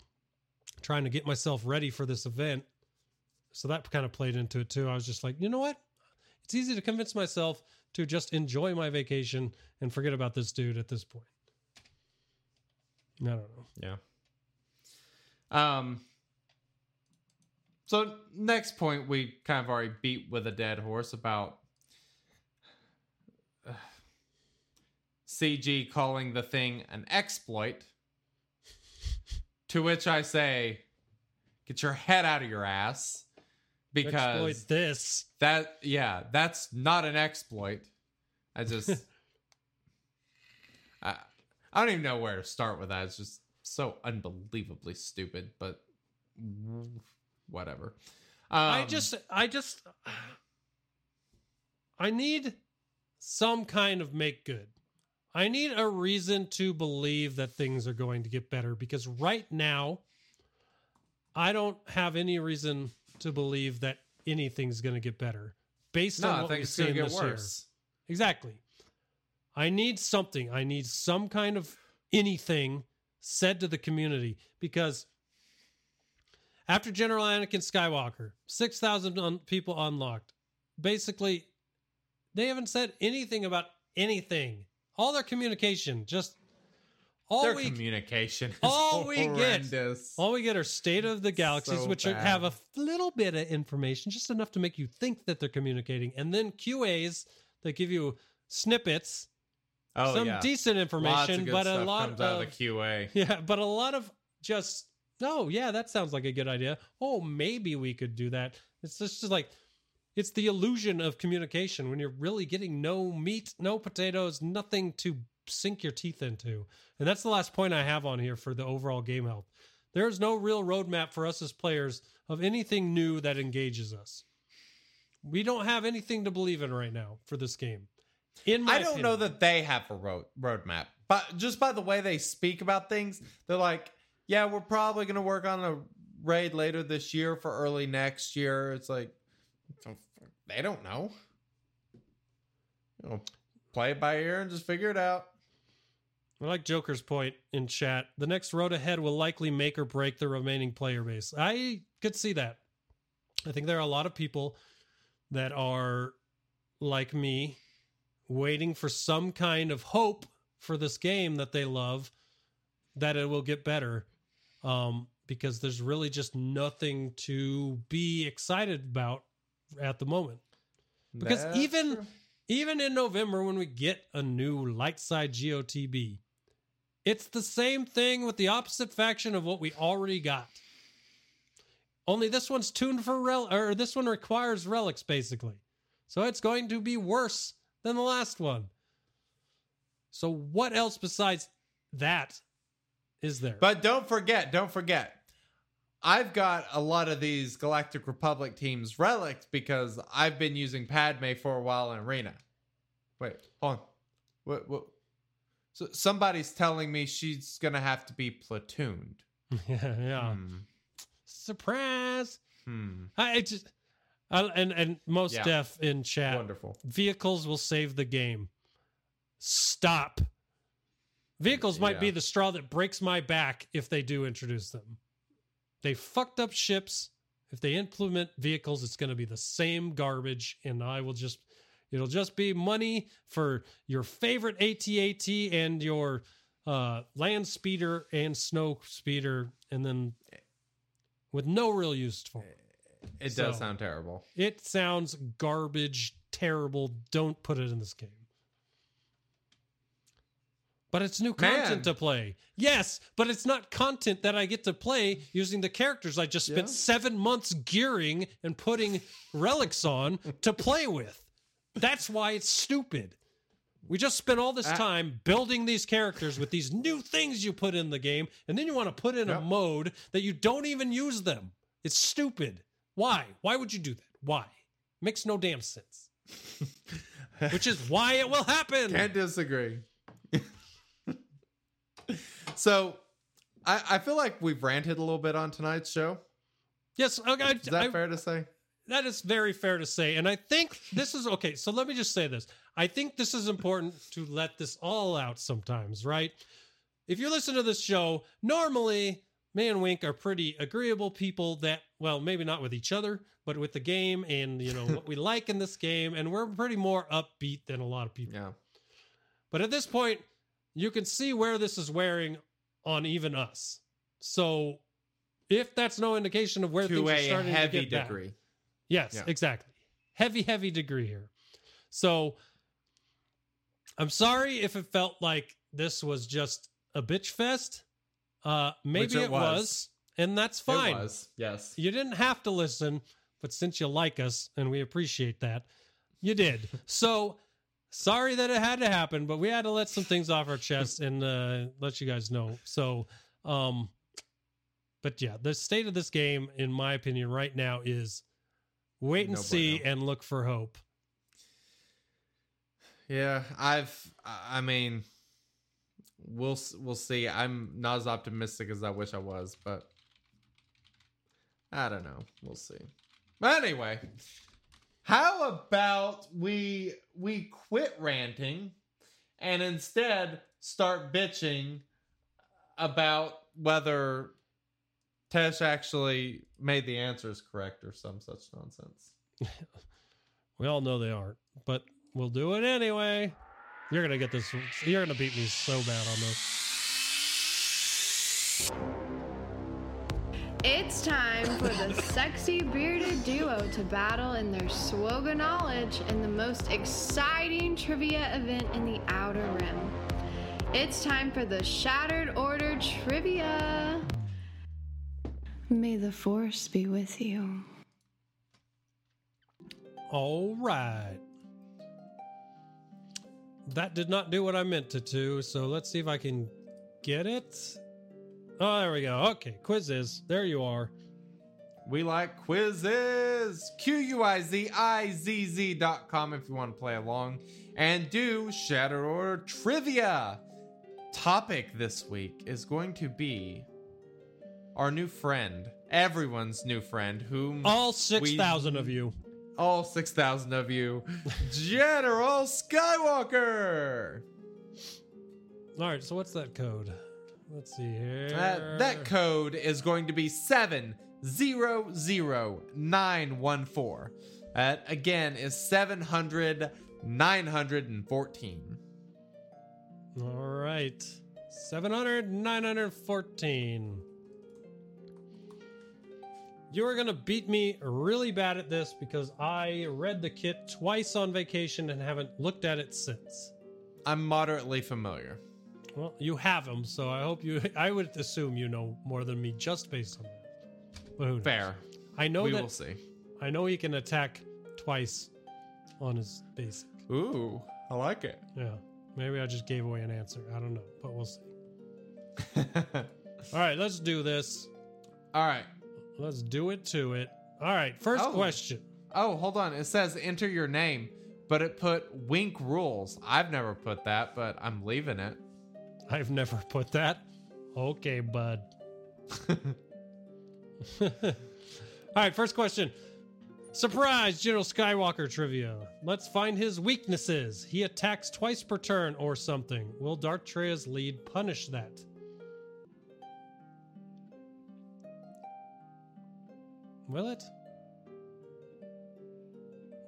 S1: trying to get myself ready for this event. So that kind of played into it too. I was just like, you know what? It's easy to convince myself to just enjoy my vacation and forget about this dude at this point. I don't know.
S2: Yeah. Um. So next point, we kind of already beat with a dead horse about CG calling the thing an exploit. To which I say, get your head out of your ass, because
S1: Exploit this.
S2: that yeah, that's not an exploit. I just I, I don't even know where to start with that. It's just so unbelievably stupid, but whatever. Um,
S1: I just, I just, I need some kind of make good. I need a reason to believe that things are going to get better because right now, I don't have any reason to believe that anything's going to get better based
S2: no,
S1: on what we've seen this year. Exactly. I need something. I need some kind of anything said to the community because after General Anakin Skywalker, 6,000 un- people unlocked. Basically, they haven't said anything about anything. All their communication, just all
S2: Their
S1: we
S2: communication is
S1: all we get- all we get are state of the galaxies,
S2: So
S1: which
S2: bad.
S1: have a little bit of information, just enough to make you think that they're communicating, and then QAs that give you snippets,
S2: oh,
S1: some
S2: yeah.
S1: decent information, but a lot of
S2: of the QA.
S1: yeah, but a lot of just oh yeah, that sounds like a good idea. Oh, maybe we could do that. It's just, just like it's the illusion of communication when you're really getting no meat, no potatoes, nothing to sink your teeth into. And that's the last point I have on here for the overall game health. There's no real roadmap for us as players of anything new that engages us. We don't have anything to believe in right now for this game. In my
S2: I don't know that they have a road roadmap, but just by the way they speak about things, they're like, "Yeah, we're probably going to work on a raid later this year for early next year." It's like they don't know. You know, play it by ear and just figure it out.
S1: I like Joker's point in chat. The next road ahead will likely make or break the remaining player base. I could see that. I think there are a lot of people that are like me, waiting for some kind of hope for this game that they love, that it will get better. Um, because there's really just nothing to be excited about at the moment. Because
S2: That's
S1: even
S2: true.
S1: even in November when we get a new light side GOTB, it's the same thing with the opposite faction of what we already got. Only this one's tuned for rel or this one requires relics basically. So it's going to be worse than the last one. So what else besides that is there?
S2: But don't forget, don't forget. I've got a lot of these Galactic Republic teams relics because I've been using Padme for a while in Arena. Wait, hold on. What, what? So somebody's telling me she's gonna have to be platooned.
S1: yeah, yeah.
S2: Hmm.
S1: Surprise.
S2: Hmm.
S1: I just I, and and most
S2: Yeah.
S1: deaf in chat.
S2: Wonderful.
S1: vehicles will save the game. Stop. Vehicles might
S2: Yeah.
S1: be the straw that breaks my back if they do introduce them. They fucked up ships. If they implement vehicles, it's going to be the same garbage, and I will just. It'll just be money for your favorite ATAT and your uh, land speeder and snow speeder, and then with no real use for it.
S2: It does
S1: So-
S2: sound terrible.
S1: It sounds garbage, terrible. Don't put it in this game. But it's new content
S2: Man.
S1: to play. Yes, but it's not content that I get to play using the characters I just spent
S2: Yeah.
S1: seven months gearing and putting relics on to play with. That's why it's stupid. We just spent all this
S2: Ah.
S1: time building these characters with these new things you put in the game, and then you want to put in a mode that you don't even use them. It's stupid. Why? Why would you do that? Why? Makes no damn sense. Which is why it will happen.
S2: Can't disagree. So, I, I feel like we've ranted a little bit on tonight's show.
S1: yes, okay,
S2: Is that
S1: I-
S2: fair to say?
S1: that is very fair to say. And I think this is okay. So let me just say this. I think this is important to let this all out sometimes, right? If you listen to this show, normally me and Wink are pretty agreeable people that, well, maybe not with each other, but with the game and, you know, what we like in this game. And we're pretty more upbeat than a lot of people.
S2: Yeah.
S1: But at this point, you can see where this is wearing on even us. So if that's no indication of where
S2: To
S1: things are starting to
S2: heavy
S1: get
S2: degree.
S1: Yes,
S2: Yeah.
S1: exactly. Heavy, heavy degree here. So I'm sorry if it felt like this was just a bitch fest. Uh maybe
S2: it
S1: it, was.
S2: was.
S1: and that's fine.
S2: It was. Yes.
S1: You didn't have to listen, but since you like us and we appreciate that, you did. so sorry that it had to happen, but we had to let some things off our chest and uh, let you guys know. So, um, but yeah, the state of this game, in my opinion, right now is wait and
S2: No
S1: see
S2: bueno.
S1: and look for hope.
S2: Yeah, I've. I I mean, we'll we'll see. I'm not as optimistic as I wish I was, but I don't know. We'll see. But anyway, how about we we quit ranting and instead start bitching about whether Tesh actually made the answers correct or some such nonsense.
S1: We all know they aren't, but we'll do it anyway. You're gonna get this. You're gonna beat me so bad on this.
S4: It's time for the sexy bearded duo to battle in their SWGOH knowledge in the most exciting trivia event in the Outer Rim. It's time for the Shattered Order trivia. May the Force be with you.
S1: All right. That did not do what I meant to, so let's see if I can get it. Oh, there we go. Okay, Quizizz. There you are.
S2: We like Quizizz. Q-U-I-Z-I-Z-Z dot com if you want to play along. And do Shattered Order Trivia. Topic this week is going to be our new friend, everyone's new friend, whom
S1: All 6,000 of you.
S2: all 6,000 of you, General Skywalker.
S1: All right, so what's that code? Let's see here.
S2: Uh, that code is going to be 700914. That again is 700 914.
S1: All right. 700, 914. You are going to beat me really bad at this because I read the kit twice on vacation and haven't looked at it since.
S2: I'm moderately familiar.
S1: Well, you have them, so I hope you. I would assume you know more than me just based on that. But who knows?
S2: Fair.
S1: I know
S2: we
S1: that.
S2: will see.
S1: I know he can attack twice on his basic.
S2: Ooh, I like it.
S1: Yeah, maybe I just gave away an answer. I don't know, but we'll see. All right, let's do this.
S2: All right.
S1: Let's do it to it. All right, first
S2: Oh.
S1: question.
S2: Oh, hold on. It says enter your name, but it put wink rules. I've never put that, but I'm leaving it.
S1: I've never put that. Okay, bud. All right, first question. Surprise, General Skywalker trivia. Let's find his weaknesses. He attacks twice per turn or something. Will Darth Traya's lead punish that? Will it?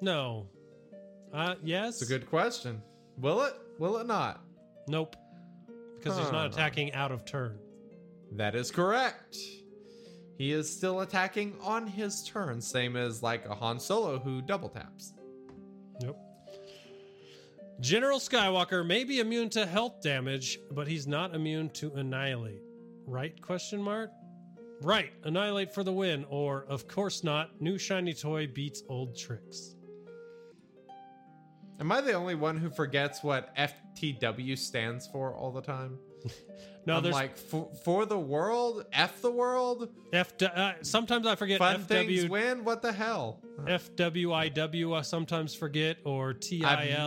S1: No. Uh, yes.
S2: It's a good question. Will it? Will it not?
S1: Nope. Because he's not attacking out of turn.
S2: That is correct. He is still attacking on his turn, same as like a Han Solo who double taps.
S1: Nope. General Skywalker may be immune to health damage, but he's not immune to annihilate. Right? Question mark. Right. Annihilate for the win, or of course not. New shiny toy beats old tricks.
S2: Am I the only one who forgets what FTW stands for all the time?
S1: No,
S2: I'm
S1: there's
S2: like for, for the world, F the world,
S1: F. Uh, sometimes I forget
S2: fun things
S1: FW,
S2: win. What the hell?
S1: FWIW. I sometimes forget, or TIL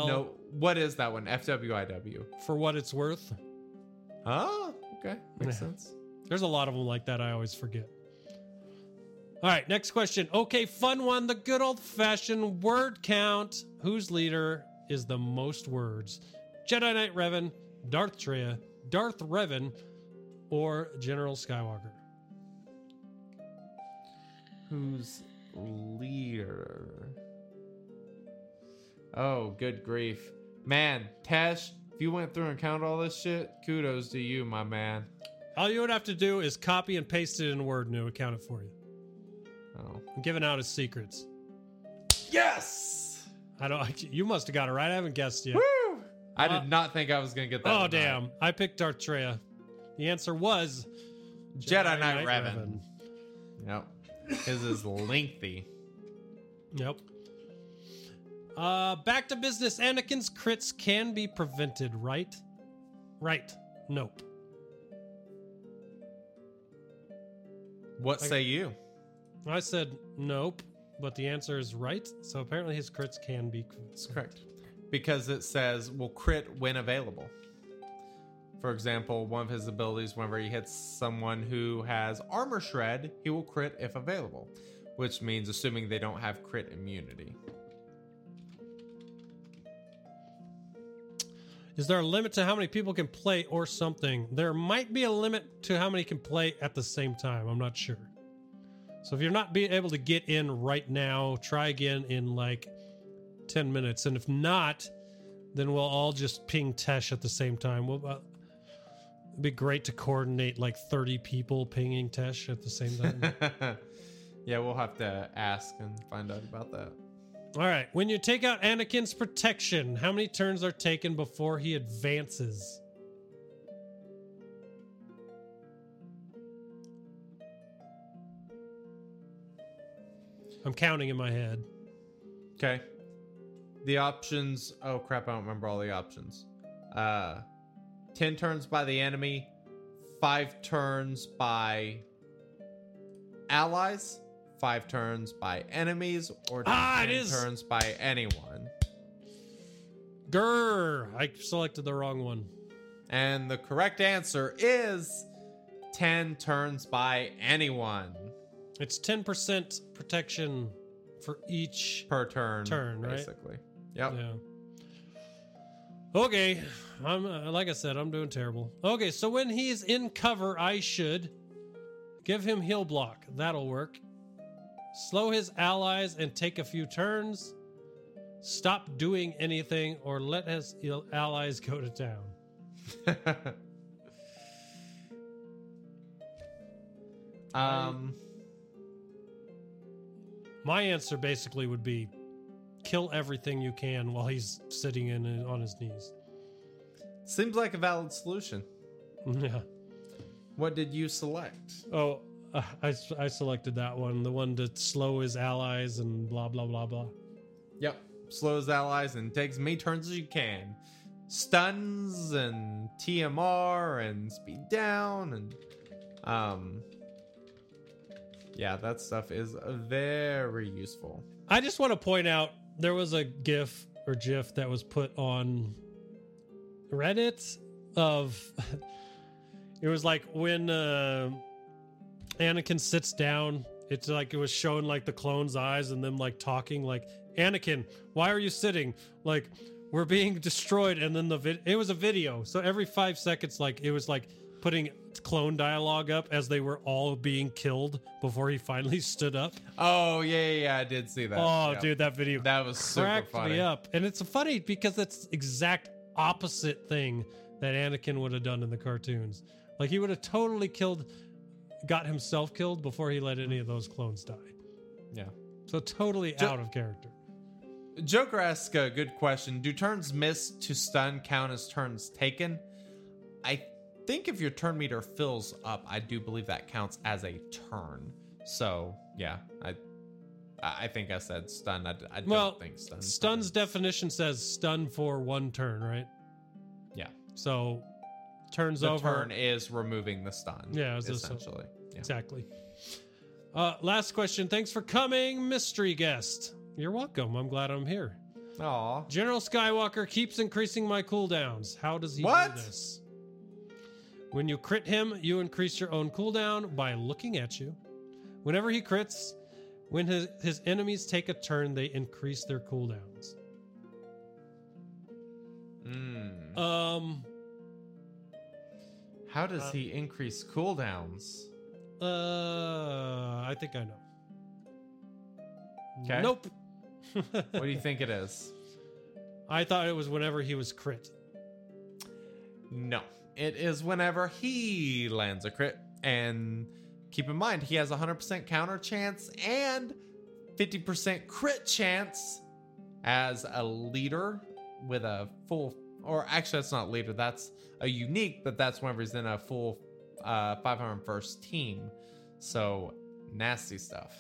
S2: no. What is that one? FWIW.
S1: for what it's worth.
S2: Oh, okay, makes
S1: Yeah.
S2: sense.
S1: There's a lot of them like that. I always forget. All right, next question. Okay, fun one. The good old fashioned word count. Whose leader is the most words? Jedi Knight Revan, Darth Traya, Darth Revan, or General Skywalker?
S2: Who's leader? Oh, good grief. Man, Tesh, if you went through and counted all this shit, kudos to you, my man.
S1: All you would have to do is copy and paste it in Word and it would count it for you.
S2: Oh.
S1: I'm giving out his secrets.
S2: Yes!
S1: I don't. You must have got it right. I haven't guessed yet.
S2: Woo! I
S1: Uh,
S2: did not think I was going to get that.
S1: Oh
S2: one right.
S1: damn! I picked Darth Traya. The answer was
S2: Jedi Knight Revan. Yep. His is lengthy.
S1: Yep. Uh, back to business. Anakin's crits can be prevented, right? Right. Nope.
S2: What say you?
S1: I said nope, but the answer is right. So apparently his crits can be.
S2: That's correct. Because it says will crit when available. For example, one of his abilities, whenever he hits someone who has armor shred, he will crit if available, which means assuming they don't have crit immunity.
S1: Is there a limit to how many people can play or something? There might be a limit to how many can play at the same time. I'm not sure. So if you're not being able to get in right now, try again in like 10 minutes. And if not, then we'll all just ping Tesh at the same time. We'll, uh, it'd be great to coordinate like 30 people pinging Tesh at the same time.
S2: yeah, we'll have to ask and find out about that.
S1: all right. When you take out Anakin's protection, how many turns are taken before he advances? I'm counting in my head.
S2: Okay. The options. Oh crap! I don't remember all the options. Uh, ten turns by the enemy, five turns by allies, five turns by enemies, or
S1: Ah, it
S2: ten
S1: is.
S2: turns by anyone.
S1: Grr! I selected the wrong one.
S2: And the correct answer is ten turns by anyone
S1: It's 10% protection for each.
S2: per turn.
S1: Turn, right?
S2: basically. Yep.
S1: Yeah. Okay, I'm uh, like I said, I'm doing terrible. Okay, so when he's in cover, I should give him heal block. That'll work. Slow his allies and take a few turns. Stop doing anything or let his allies go to town.
S2: um.
S1: My answer basically would be kill everything you can while he's sitting in on his knees.
S2: Seems like a valid solution.
S1: Yeah.
S2: What did you select?
S1: Oh, uh, I, I selected that one, the one to slow his allies and blah blah blah blah.
S2: Yep. Slows allies and takes as many turns as you can. Stuns and TMR and speed down and um yeah, that stuff is very useful.
S1: I just want to point out there was a GIF or GIF that was put on Reddit of it was like when uh, Anakin sits down. It's like it was showing like the clone's eyes and them like talking like Anakin, why are you sitting? Like we're being destroyed, and then the vid- it was a video. So every five seconds, like it was like putting clone dialogue up as they were all being killed before he finally stood up.
S2: Oh yeah, yeah, yeah, I did see that.
S1: Oh,
S2: Yep.
S1: dude, that video
S2: that was super
S1: cracked me up. And it's funny because it's exact opposite thing that Anakin would have done in the cartoons. Like he would have totally killed, got himself killed before he let any of those clones die.
S2: Yeah.
S1: So totally
S2: Jo-
S1: out of character.
S2: Joker asks a good question. Do turns missed to stun count as turns taken? I think if your turn meter fills up, I do believe that counts as a turn. So yeah, I I think I said stun. I, I don't
S1: Well,
S2: think stun.
S1: Stun's definition says stun for one turn, right?
S2: Yeah.
S1: So turns
S2: The
S1: over.
S2: turn is removing the stun.
S1: Yeah,
S2: essentially. Yeah.
S1: Exactly. Uh, last question. Thanks for coming, mystery guest. You're welcome. I'm glad I'm here.
S2: Aw.
S1: General Skywalker keeps increasing my cooldowns. How does he
S2: What?
S1: do this? When you crit him, you increase your own cooldown by looking at you. Whenever he crits, when his, his enemies take a turn, they increase their cooldowns.
S2: Mm.
S1: Um,
S2: How does
S1: uh,
S2: he increase cooldowns?
S1: uh, I think I know.
S2: 'Kay.
S1: Nope.
S2: What do you think it is?
S1: I thought it was whenever he was crit.
S2: No. It is whenever he lands a crit. And keep in mind, he has 100% counter chance and 50% crit chance as a leader with a full, or actually, that's not leader, that's a unique, but that's whenever he's in a full uh, 501st team. So, nasty stuff.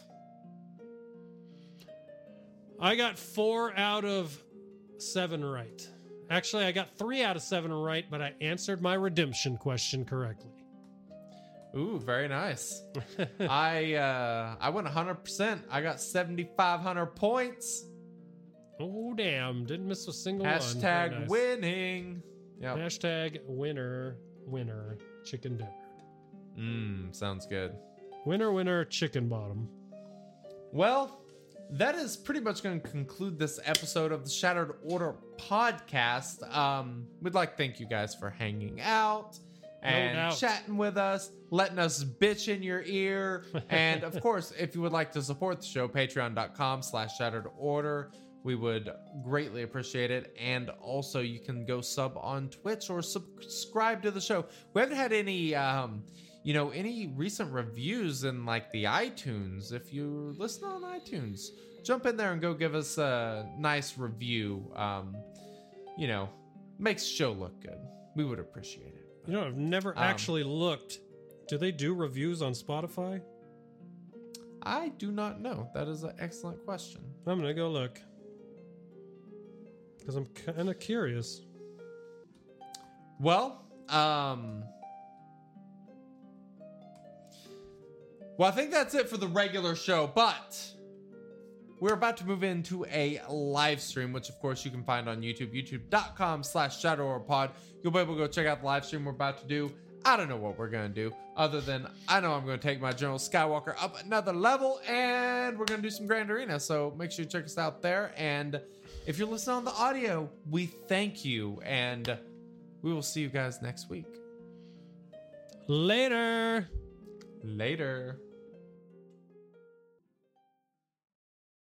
S1: I got four out of seven right. Actually, I got three out of seven right, but I answered my redemption question correctly.
S2: Ooh, very nice. I uh I went 100%. I got 7500 points.
S1: Oh damn! Didn't miss a single one.
S2: Hashtag
S1: nice.
S2: winning. Yep.
S1: Hashtag winner winner chicken dinner.
S2: Mmm, sounds good.
S1: Winner winner chicken bottom.
S2: Well, that is pretty much going to conclude this episode of the Shattered Order podcast. Um, we'd like to thank you guys for hanging out and
S1: doubt.
S2: chatting with us, letting us bitch in your ear. and of course, if you would like to support the show, patreon.com slash shattered order. We would greatly appreciate it. And also, you can go sub on Twitch or subscribe to the show. We haven't had any, um, you know, any recent reviews in like the iTunes. If you're listening on iTunes, jump in there and go give us a nice review. Um, you know, makes show look good. We would appreciate it.
S1: You know, I've never
S2: Um,
S1: actually looked. Do they do reviews on Spotify?
S2: I do not know. That is an excellent question.
S1: I'm gonna go look because I'm kind of curious.
S2: Well, um Well, I think that's it for the regular show, but we're about to move into a live stream, which of course you can find on YouTube, youtube.com slash shadow or pod. You'll be able to go check out the live stream we're about to do. I don't know what we're gonna do, other than I know I'm gonna take my General Skywalker up another level and we're gonna do some Grand Arena. So make sure you check us out there. And if you're listening on the audio, we thank you and we will see you guys next week.
S1: Later.
S2: Later.